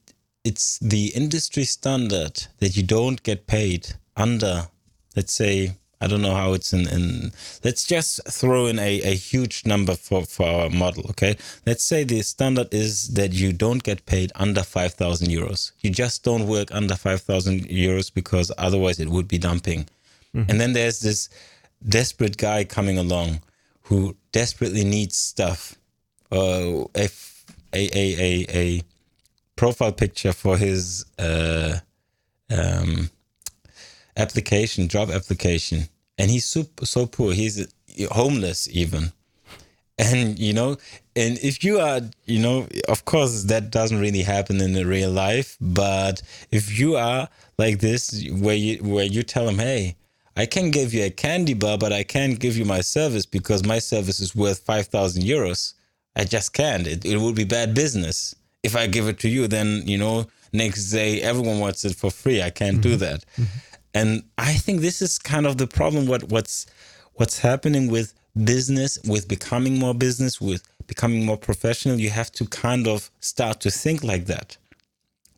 it's the industry standard that you don't get paid under let's say I don't know how it's in, in let's just throw in a, a huge number for, for our model, okay? Let's say the standard is that you don't get paid under 5,000 euros. You just don't work under 5,000 euros because otherwise it would be dumping. Mm-hmm. And then there's this desperate guy coming along who desperately needs stuff. Uh, a, a, a, a, profile picture for his uh, um, application, job application and he's super so poor. He's homeless even, and you know, and if you are, you know, of course that doesn't really happen in the real life. But if you are like this, where you where you tell him, hey. I can give you a candy bar, but I can't give you my service because my service is worth 5,000 euros. I just can't. It, it would be bad business. If I give it to you, then, you know, next day everyone wants it for free. I can't mm-hmm. do that. Mm-hmm. And I think this is kind of the problem. What what's what's happening with business, with becoming more business, with becoming more professional, you have to kind of start to think like that.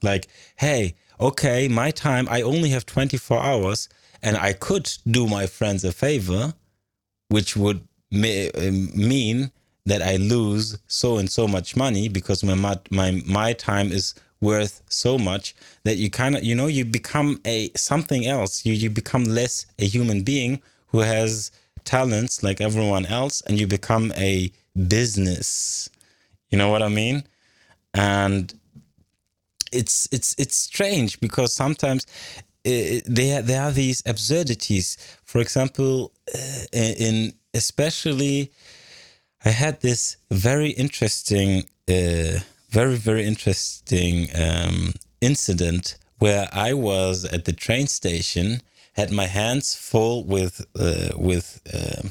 Like, hey, okay, my time, I only have 24 hours, and I could do my friends a favor, which would um, mean that I lose so and so much money because my my my time is worth so much that you kind of you know you become a something else. You you become less a human being who has talents like everyone else and you become a business. You know what i mean? And it's it's it's strange because sometimes it, there there are these absurdities. For example uh, in especially i had this very interesting uh, very very interesting um, incident where I was at the train station, had my hands full with uh, with uh,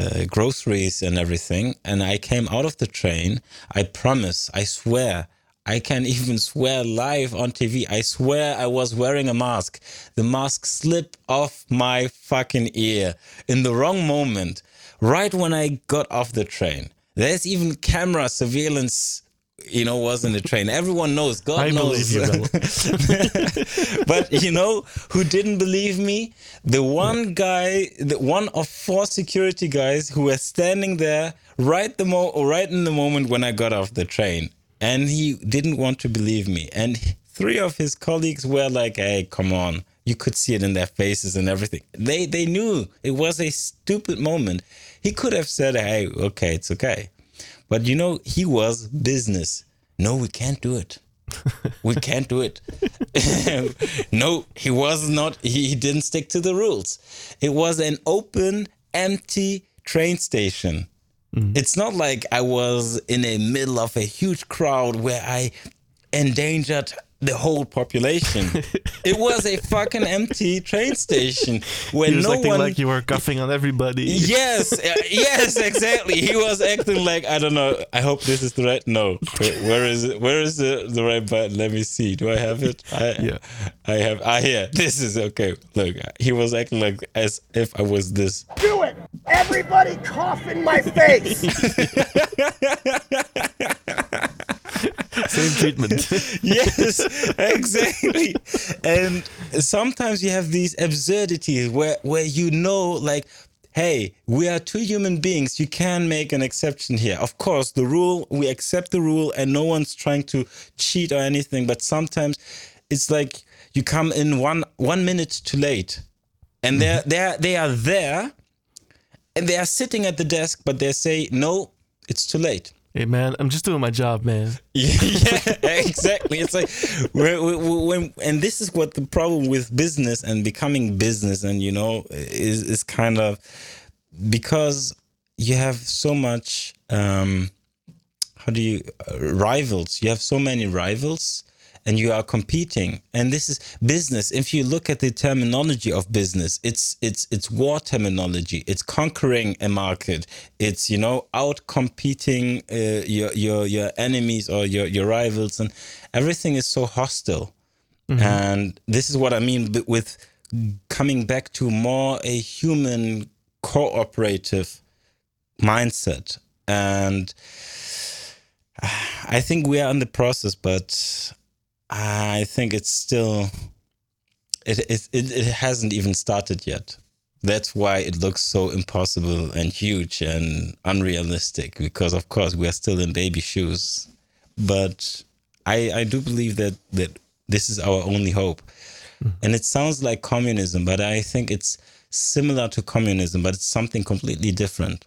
uh, groceries and everything, and I came out of the train. I promise, I swear. I can even swear live on TV. I swear I was wearing a mask. The mask slipped off my fucking ear in the wrong moment, right when I got off the train. There's even camera surveillance you know, wasn't the train. Everyone knows. God I knows. You, but you know who didn't believe me? The one guy, the one of four security guys who were standing there right the mo right in the moment when I got off the train, and he didn't want to believe me. And three of his colleagues were like, "Hey, come on." You could see it in their faces and everything. They they knew it was a stupid moment. He could have said, "Hey, okay, it's okay." But you know, he was business. No, we can't do it. we can't do it. no, he was not, he, he didn't stick to the rules. It was an open, empty train station. Mm. It's not like I was in the middle of a huge crowd where I endangered the whole population. it was a fucking empty train station
where no acting one. like you were coughing on everybody.
Yes, uh, yes, exactly. He was acting like I don't know. I hope this is the right. No, where is it? Where is the the right button? Let me see. Do I have it? I, yeah, I have. Ah, yeah. This is okay. Look, he was acting like as if I was this.
Do it! Everybody cough in my face.
Same treatment.
yes, exactly. And sometimes you have these absurdities where where you know like hey, we are two human beings. You can make an exception here. Of course, the rule, we accept the rule and no one's trying to cheat or anything, but sometimes it's like you come in one one minute too late. And they're mm-hmm. they're they are there and they are sitting at the desk, but they say, No, it's too late.
Hey man, I'm just doing my job, man.
yeah, exactly. It's like when, and this is what the problem with business and becoming business, and you know, is is kind of because you have so much. Um, how do you uh, rivals? You have so many rivals and you are competing. And this is business. If you look at the terminology of business it's it's it's war terminology. It's conquering a market. It's you know out competing uh, your your your enemies or your your rivals. And everything is so hostile. Mm-hmm. and this is what i mean with coming back to more a human cooperative mindset. And I think we are in the process, but I think it's still it, it it it hasn't even started yet. That's why it looks so impossible and huge and unrealistic. Because of course we are still in baby shoes, but I I do believe that that this is our only hope. Hmm. And it sounds like communism, but I think it's similar to communism, but it's something completely different.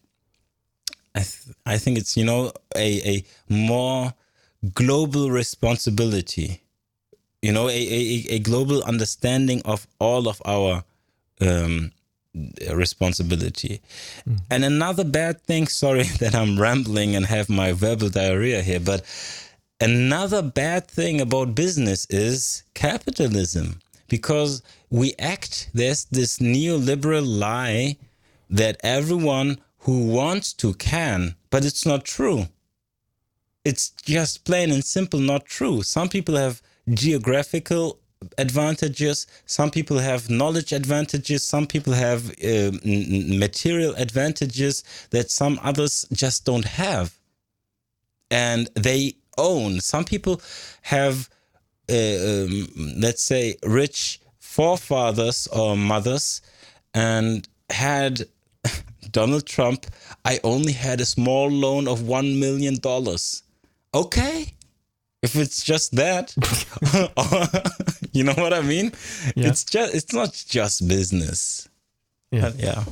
I th- I think it's you know a a more global responsibility, you know, a a, a global understanding of all of our um, responsibility. And another bad thing, sorry that I'm rambling and have my verbal diarrhea here, but another bad thing about business is capitalism because we act there's this neoliberal lie that everyone who wants to can, but it's not true. It's just plain and simple not true. Some people have geographical advantages, some people have knowledge advantages, some people have uh, material advantages that some others just don't have. And they own. Some people have, uh, um, let's say, rich forefathers or mothers and had Donald Trump, I only had a small loan of $1 million. Okay. If it's just that, you know what I mean?
Yeah.
It's just, it's not just business.
Yeah.
Yeah.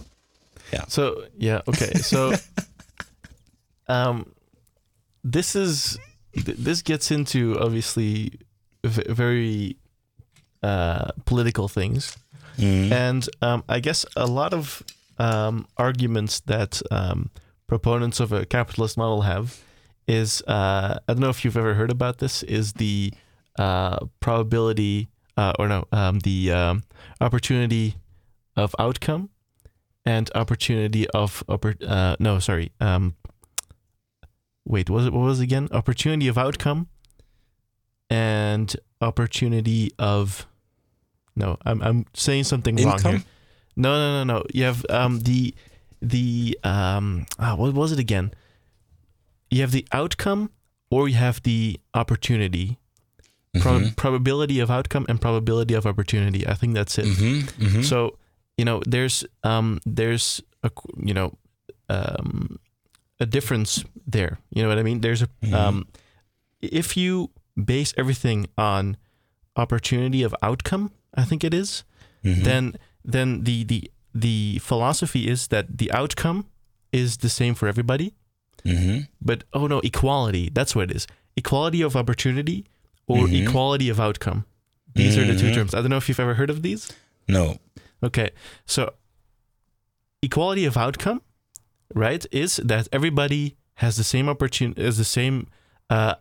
yeah So yeah, okay. So um this is th- this gets into obviously v- very uh political things.
Mhm.
And um I guess a lot of um arguments that um proponents of a capitalist model have is uh I don't know if you've ever heard about this is the uh probability uh or no um the um opportunity of outcome and opportunity of oppor- uh no sorry um wait was it what was it again? Opportunity of outcome and opportunity of no i'm i'm saying something wrong here. No no no no. You have um the the um ah, what was it again you have the outcome or you have the opportunity
Mhm.
probability of outcome and probability of opportunity i think that's it
Mhm. Mhm.
so you know there's um there's a you know um a difference there you know what i mean there's a
Mhm.
um if you base everything on opportunity of outcome i think it is
Mhm.
then then the the the philosophy is that the outcome is the same for everybody
Mhm.
but oh no equality that's what it is equality of opportunity or
Mhm.
equality of outcome these are the two
Mhm.
terms i don't know if you've ever heard of these
No.
Okay, so equality of outcome, right, is that everybody has the same opportunity, is the same, uh,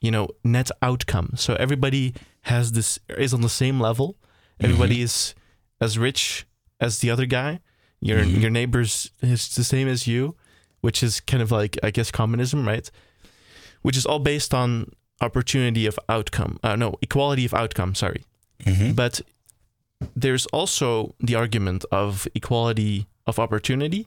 you know, net outcome. So everybody has this is on the same level. Everybody is as rich as the other guy. Your
Mhm.
your neighbors is the same as you, which is kind of like I guess communism, right? Which is all based on opportunity of outcome. Uh, no, equality of outcome. Sorry.
Mhm.
But there's also the argument of equality of opportunity.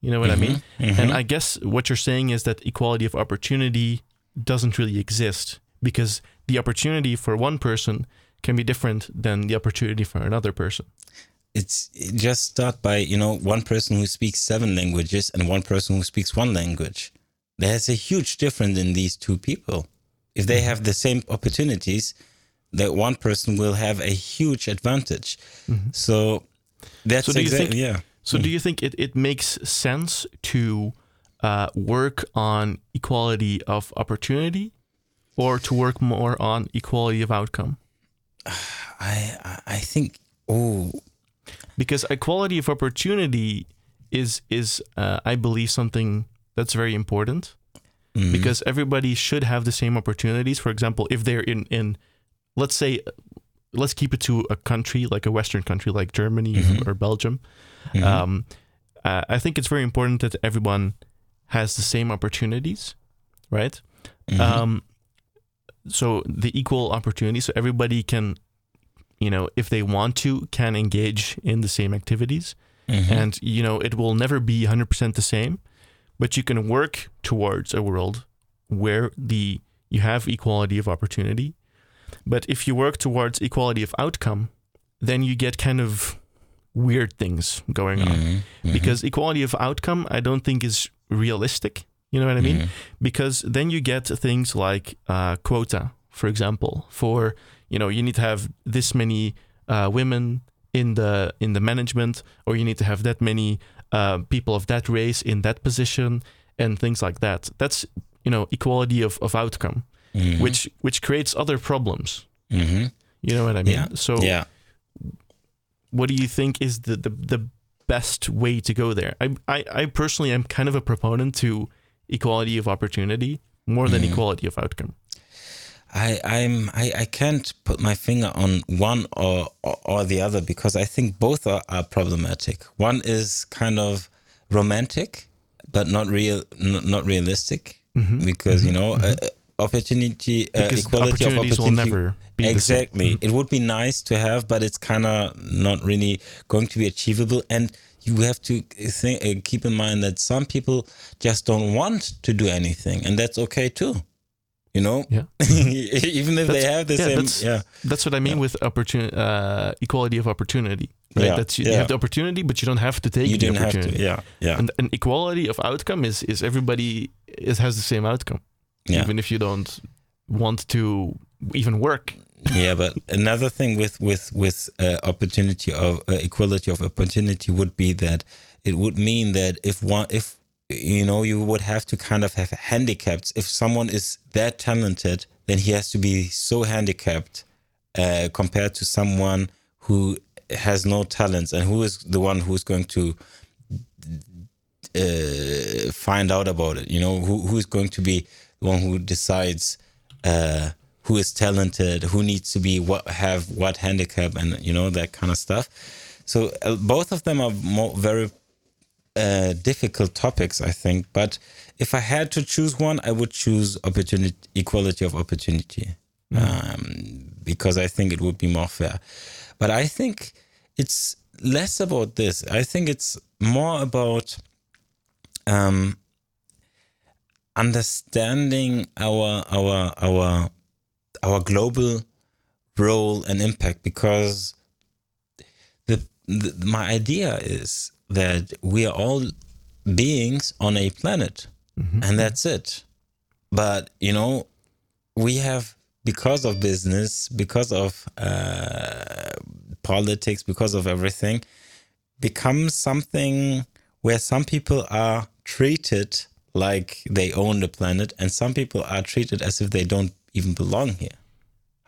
You know what I mean?
Mhm.
And I guess what you're saying is that equality of opportunity doesn't really exist because the opportunity for one person can be different than the opportunity for another person.
It's just start by you know one person who speaks seven languages and one person who speaks one language. There's a huge difference in these two people. If they have the same opportunities that one person will have a huge advantage. So that's
So do you
exactly
think-
yeah.
So, do you think it, it makes sense to uh, work on equality of opportunity or to work more on equality of outcome?
I- i think oh
because equality of opportunity is is uh, I believe something that's very important
mm,
because everybody should have the same opportunities. For example, if they're in in let's say let's keep it to a country like a Western country like Germany
Mhm.
or Belgium.
mhm.
Um, uh, I think it's very important that everyone has the same opportunities, right?
Mhm.
Um, so the equal opportunity, so everybody can, you know, if they want to, can engage in the same activities,
Mhm.
and you know, it will never be hundred percent the same, but you can work towards a world where the you have equality of opportunity. But if you work towards equality of outcome, then you get kind of weird things going on.
Mhm.
Because equality of outcome, I don't think is realistic. You know what I mean?
Mhm.
Because then you get things like uh, quota, for example, for you know you need to have this many uh, women in the in the management, or you need to have that many uh, people of that race in that position, and things like that. That's you know equality of, of outcome,
Mhm.
which which creates other problems.
Mhm.
You know what I mean?
Yeah.
So
yeah.
what do you think is the, the, the best way to go there? I, I, I personally am kind of a proponent to equality of opportunity more than
Mhm.
equality of outcome.
I I'm I, I can't put my finger on one or, or or the other because I think both are, are problematic. One is kind of romantic, but not real, n- not realistic, because you know, uh, opportunity, uh,
Mm-hmm.
Equality of opportunity.
never be the same.
exactly. It would be nice to have, but it's kind of not really going to be achievable. And you have to think, uh, keep in mind that some people just don't want to do anything, and that's okay too. You know,
Yeah.
even if they have the
yeah,
same,
that's-
yeah,
That's what I mean with opportunity, uh, equality of opportunity. Right?
Yeah,
That's you, you have the opportunity, but you don't have to take
you
the opportunity.
to, yeah, yeah,
And, and equality of outcome is is everybody is has the same outcome,
yeah.
even if you don't want to even work.
yeah but another thing with with with uh, opportunity of uh, equality of opportunity would be that it would mean that if one if you know you would have to kind of have handicaps if someone is that talented then he has to be so handicapped uh, compared to someone who has no talents and who is the one who's going to uh, find out about it. You know, who who is going to be the one who decides uh, who is talented, who needs to be what have what handicap, and you know that kind of stuff. So uh, both of them are more very uh, difficult topics, I think. But if I had to choose one, I would choose opportunity equality of opportunity um, because I think it would be more fair. But I think it's less about this. I think it's more about um, understanding our our our our global role and impact because the, the my idea is that we are all beings on a planet and that's it. But you know we have because of business because of uh, politics because of everything become something where some people are treated like they own the planet and some people are treated as if they don't even belong here.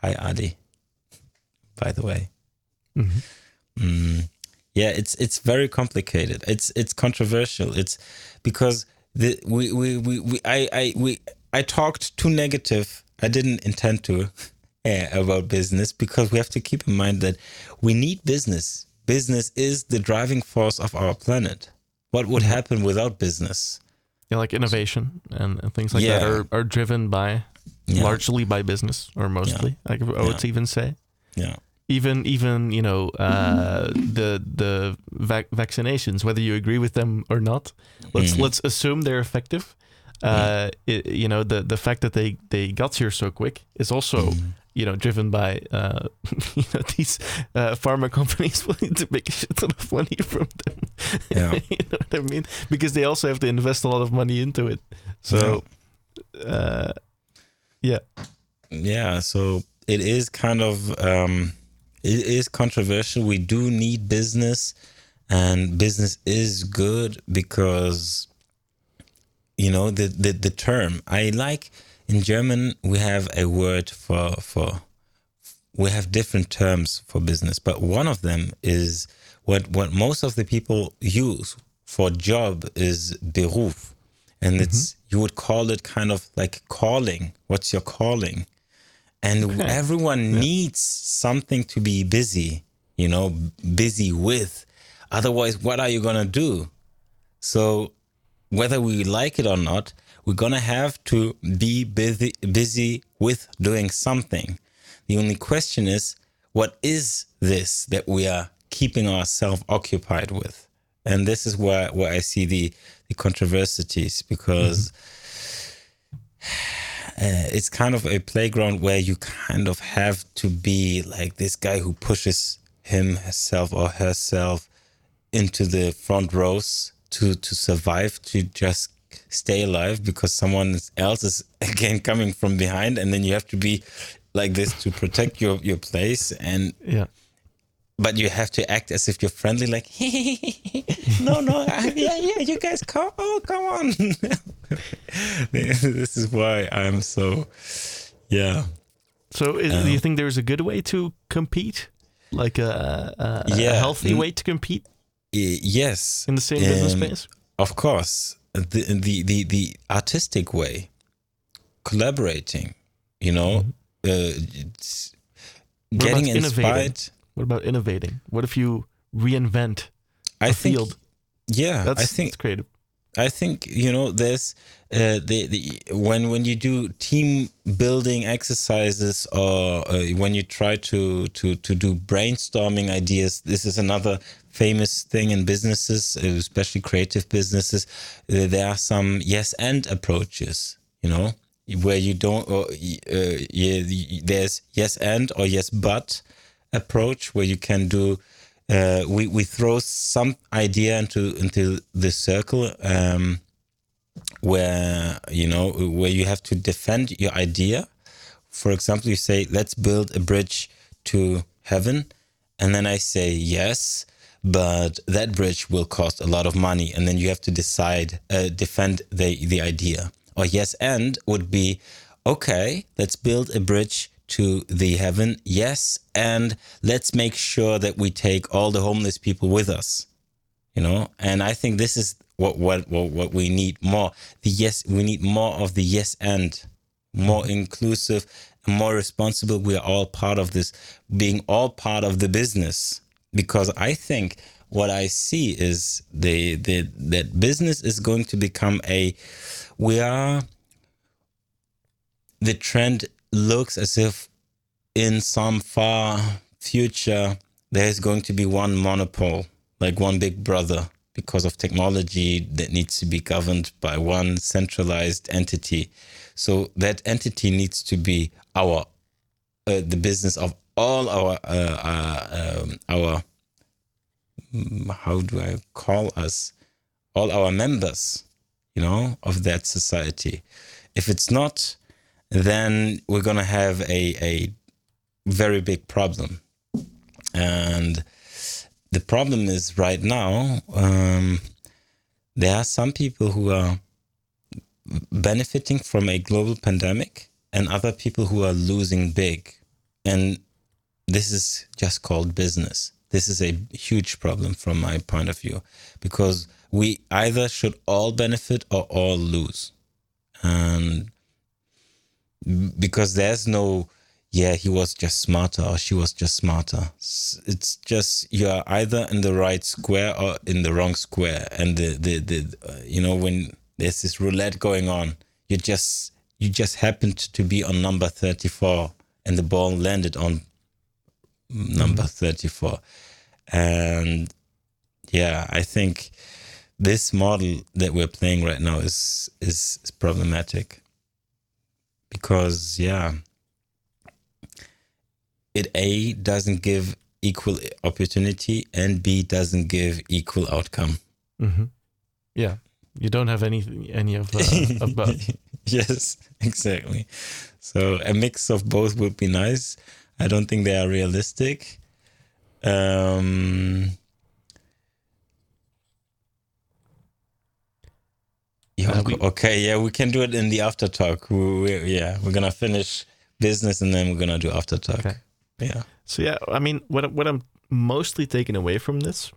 Hi adi. By the way. Mm, yeah it's it's very complicated. It's it's controversial. It's because the we we we, we i i we i talked too negative. I didn't intend to eh, about business because we have to keep in mind that we need business. Business is the driving force of our planet. What would happen without business?
Yeah, like innovation and, and things like that are, are driven by
Yeah.
largely by business or mostly. I, could- I would
Yeah.
even say.
yeah
Even even you know uh, the the vac- vaccinations, whether you agree with them or not, let's
Mm.
let's assume they're effective. Uh, it, you know the the fact that they they got here so quick is also
Mm.
you know driven by uh, you know these uh, pharma companies willing to make a shit ton of money from them.
Yeah.
you know what I mean? Because they also have to invest a lot of money into it. So, uh, yeah,
yeah so it is kind of um it is controversial. We do need business and business is good because you know the the, the term. I like in german we have a word for for we have different terms for business but one of them is what what most of the people use for job is beruf. And mm-hmm. it's you would call it kind of like calling. What's your calling and everyone needs something to be busy you know busy with. Otherwise what are you gonna do? So whether we like it or not we're gonna have to be busy busy with doing something. The only question is what is this that we are keeping ourselves occupied with? And this is where where i see the the controversies because mm-hmm. uh, it's kind of a playground where you kind of have to be like this guy who pushes himself or herself into the front rows to to survive to just stay alive because someone else is again coming from behind and then you have to be like this to protect your your place and
Yeah.
But you have to act as if you're friendly like no no I- yeah yeah you guys come oh come on this is why i'm so yeah
So, is, do you think there's a good way to compete, like a, a, a
Yeah.
healthy
Mm.
way to compete
yes
in the same business
Um,
space?
Of course, the the the, the artistic way, collaborating, you know, uh, it's
What
getting
inspired. innovating? What about innovating? What if you reinvent
I
a
think,
field?
yeah,
That's,
I think
that's creative.
I think you know there's uh, the the when when you do team building exercises or uh, when you try to to to do brainstorming ideas. This is another famous thing in businesses, uh, especially creative businesses. Uh, there are some yes and approaches. You know where you don't or uh, yeah, there's yes and or yes but approach where you can do uh, we we throw some idea into into the circle um, where you know where you have to defend your idea. For example, you say, "Let's build a bridge to heaven," and then I say, "Yes." But that bridge will cost a lot of money, and then you have to decide, uh, defend the the idea. Or yes, and would be, okay, let's build a bridge to the heaven. Yes, and let's make sure that we take all the homeless people with us. You know, and I think this is what what what, what we need more. The yes, we need more of the yes and more inclusive more responsible. We are all part of this, being all part of the business. Because I think what I see is the the that business is going to become a we are the trend looks as if in some far future there is going to be one monopole, like one big brother, because of technology that needs to be governed by one centralized entity. So that entity needs to be our uh, the business of all our uh, uh, um, our mm, how do I call us all our members, you know, of that society. If it's not, then we're gonna have a a very big problem. And the problem is right now, um, there are some people who are benefiting from a global pandemic and other people who are losing big. And this is just called business. This is a huge problem from my point of view because we either should all benefit or all lose. And because there's no yeah he was just smarter or she was just smarter. It's just you're either in the right square or in the wrong square. And the the, the uh, you know when there's this roulette going on you just you just happened to be on number 34 and the ball landed on number 34 and yeah i think this model that we're playing right now is is, is problematic because yeah it a doesn't give equal opportunity and b doesn't give equal outcome.
Hmm Yeah, you don't have any any of, uh, of both.
yes exactly. So a mix of both would be nice. I don't think they are realistic. Um yeah,
we-
okay yeah we can do it in the after talk. We, we, yeah we're gonna finish business and then we're gonna do after talk.
Okay.
yeah.
So yeah, I mean, what what I'm mostly taking away from this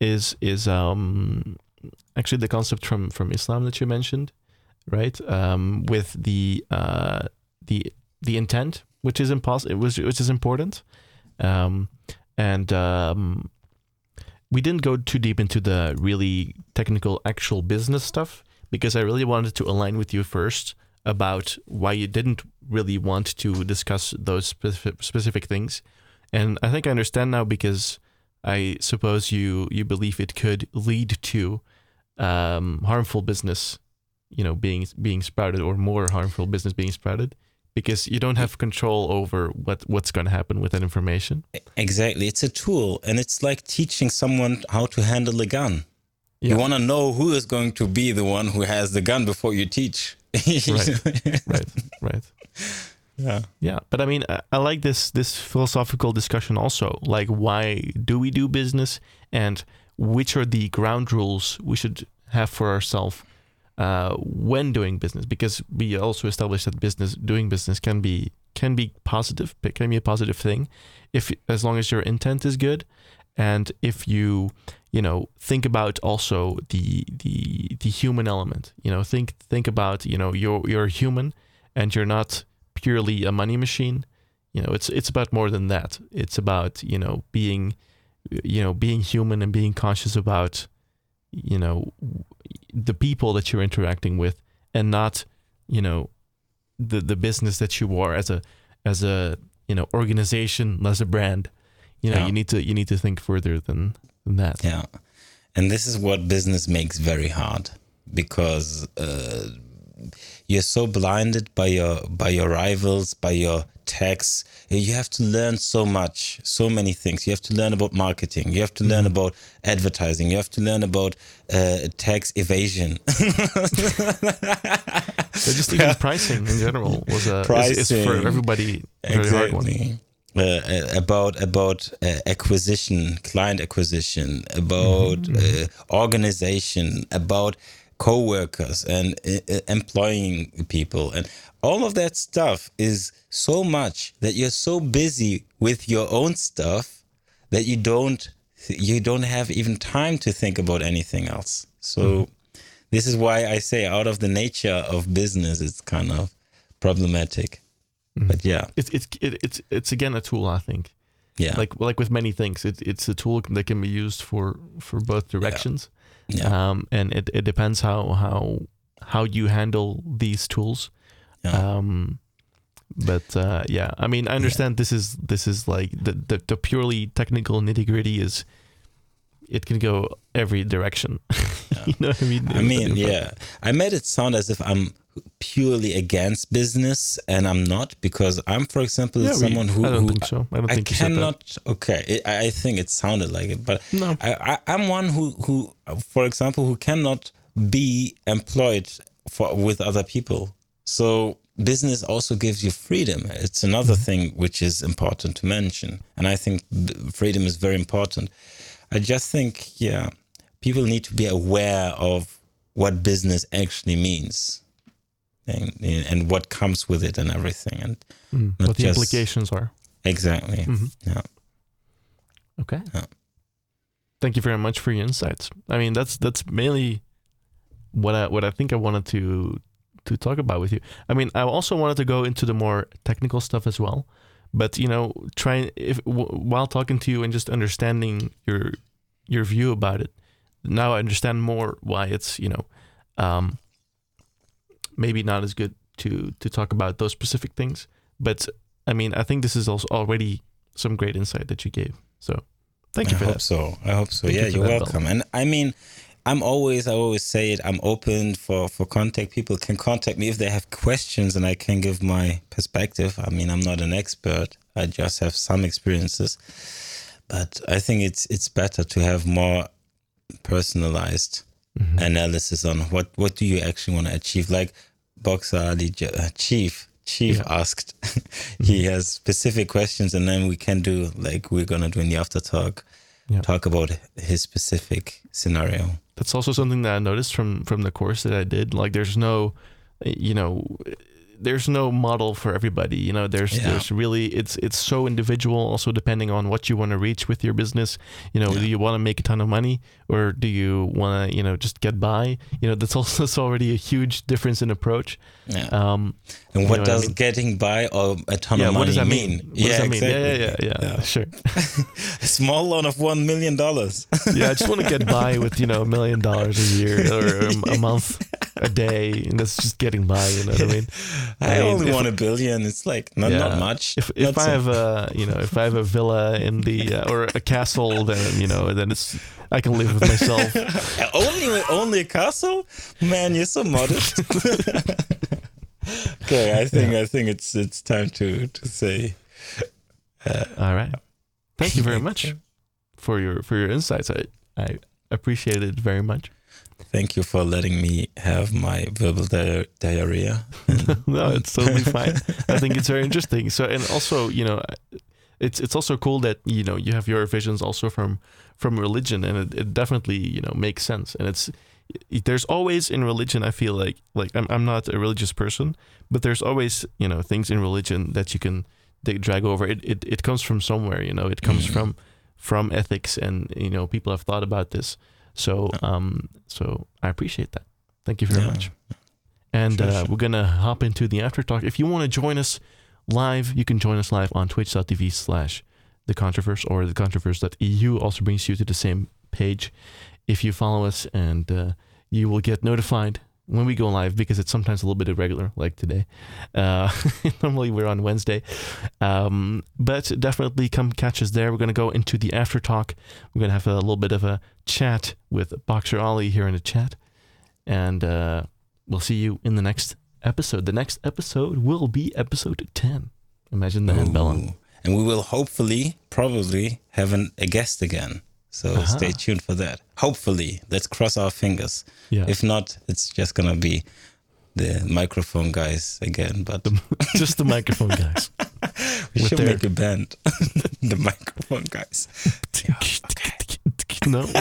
is is um actually the concept from from Islam that you mentioned, right? Um, with the uh the the intent, which is impossible, was which is important, um, and um, we didn't go too deep into the really technical actual business stuff because I really wanted to align with you first about why you didn't really want to discuss those specific, things. And I think I understand now because I suppose you you believe it could lead to um, harmful business you know being being sprouted or more harmful business being sprouted because you don't have control over what what's going to happen with that information.
Exactly. It's a tool and it's like teaching someone how to handle a gun.
Yeah.
You want to know who is going to be the one who has the gun before you teach.
Right. right, right.
Yeah.
Yeah, but I mean, I, I like this this philosophical discussion also. Like, why do we do business, and which are the ground rules we should have for ourselves uh, when doing business? Because we also established that business doing business can be can be positive, can be a positive thing, if as long as your intent is good, and if you you know think about also the the the human element. You know, think think about you know you're you're human, and you're not purely a money machine. You know, it's it's about more than that. It's about you know being, you know, being human and being conscious about, you know, the people that you're interacting with, and not, you know, the the business that you are as a as a you know organization as a brand. You know,
Yeah.
you need to you need to think further than than that.
Yeah. And this is what business makes very hard because uh, you're so blinded by your by your rivals, by your tax. You have to learn so much, so many things. You have to learn about marketing. You have to learn about advertising. You have to learn about uh, tax evasion.
So just even pricing in general was a is, is for
Pricing.
everybody very hard one.
Uh, about about uh, acquisition, client acquisition, about
Mm-hmm,
uh, organization, about co-workers and uh, employing people, and all of that stuff is so much that you're so busy with your own stuff that you don't you don't have even time to think about anything else. So
Mm-hmm.
this is why I say out of the nature of business, it's kind of problematic.
Mm-hmm.
But yeah,
It's it's it, it's it's again a tool, I think.
yeah,
Like like with many things, it, it's a tool that can be used for for both directions.
yeah,
Um, and it, it depends how how how you handle these tools.
yeah.
Um, but uh, yeah, I mean, I understand this is this is like the the, the purely technical nitty gritty is it can go every direction. you know what I mean?
I mean, yeah, I made it sound as if I'm purely against business, and I'm not because I'm, for example,
Yeah, we-
someone who
I don't
who
think so. I don't
I
think you said that.
cannot. Okay, it, I I think it sounded like it, but
No.
I, I I'm one who who, for example, who cannot be employed for with other people. So business also gives you freedom. It's another
Mm-hmm.
thing which is important to mention, and I think freedom is very important. I just think, yeah, people need to be aware of what business actually means. And, and what comes with it and everything and
Mm, what the
just-
implications are.
exactly
Mhm.
yeah
Okay.
Yeah.
Thank you very much for your insights. I mean, that's that's mainly what I what I think I wanted to to talk about with you. I mean, I also wanted to go into the more technical stuff as well, but you know, trying if w- while talking to you and just understanding your your view about it. Now I understand more why it's you know, um, maybe not as good to to talk about those specific things. But I mean, I think this is also already some great insight that you gave. So thank you
I
for
hope
that.
so. I hope so.
Thank you
yeah, you're
that,
welcome. And I mean, I'm always, I always say it. I'm open for for contact. People can contact me if they have questions, and I can give my perspective. I mean, I'm not an expert. I just have some experiences, but I think it's it's better to have more personalized
Mm-hmm.
analysis on what what do you actually want to achieve. Like Boxer Ali J- uh, Chief Chief
Yeah. Mm-hmm.
asked, he has specific questions, and then we can do like we're gonna do in the after talk
Yeah.
talk about his specific scenario.
That's also something that I noticed from from the course that I did. Like, there's no, you know, there's no model for everybody. You know, there's
Yeah.
there's really it's it's so individual. Also, depending on what you want to reach with your business. You know,
Yeah.
do you want to make a ton of money or do you want to you know just get by? You know, that's also that's already a huge difference in approach.
Yeah.
Um,
and
you
what
know what I
does
mean?
getting by or a ton
yeah,
of money
what does that
mean?
mean? What does that mean? Yeah, yeah, yeah, yeah, Sure.
A small loan of one million dollars.
yeah, I just want to get by with you know a million dollars a year or a, a month, a day, and that's just getting by. You know what I mean?
I,
mean,
only want a billion. It's like not, not much.
If if
Not
I
so-
have a you know if I have a villa in the uh, or a castle, then you know then it's I can live with myself.
only only a castle, man, you're so modest. okay, I think I think it's it's time to to say uh,
All right. Thank you very much for your for your insights. I I appreciate it very much.
thank you for letting me have my verbal di- diarrhea.
no, it's totally fine. I think it's very interesting. So, and also, you know, it's it's also cool that you know you have your visions also from from religion, and it, it definitely you know makes sense. And it's there's always in religion. I feel like like I'm I'm not a religious person, but there's always you know things in religion that you can they drag over. It it it comes from somewhere. You know, it comes from from ethics, and you know people have thought about this. So um so I appreciate that. Thank you very
Yeah.
much. And uh, we're gonna hop into the after talk. If you want to join us live, you can join us live on twitch.tv slash the controverse or the controverse.eu also brings you to the same page. If you follow us and uh, you will get notified when we go live because it's sometimes a little bit irregular like today. Uh, normally we're on wednesday. Um, but definitely come catch us there. We're going to go into the after talk. We're going to have a little bit of a chat with boxer ollie here in the chat. And uh, we'll see you in the next episode the next episode will be episode 10 imagine that.
Ooh. And we will hopefully, probably have an, a guest again. So
Uh-huh.
stay tuned for that. Hopefully, let's cross our fingers.
yeah
If not, it's just gonna be the microphone guys again. But
just the microphone guys
we
with
should
their-
make a band. the microphone guys.
no, no.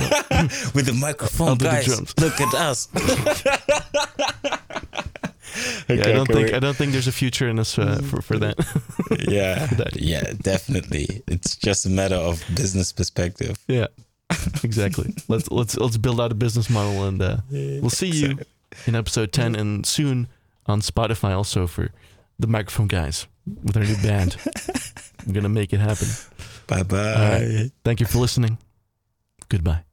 With the microphone
I'll the
guys.
drums.
Look at us.
Yeah, I don't think
we-
I don't think there's a future in us uh, for for that.
yeah,
that.
yeah, definitely. It's just a matter of business perspective.
yeah, exactly. Let's let's let's build out a business model, and uh, we'll see you in episode ten, and soon on Spotify also for the microphone guys with our new band. I'm gonna make it happen.
Bye bye.
Right. Thank you for listening. Goodbye.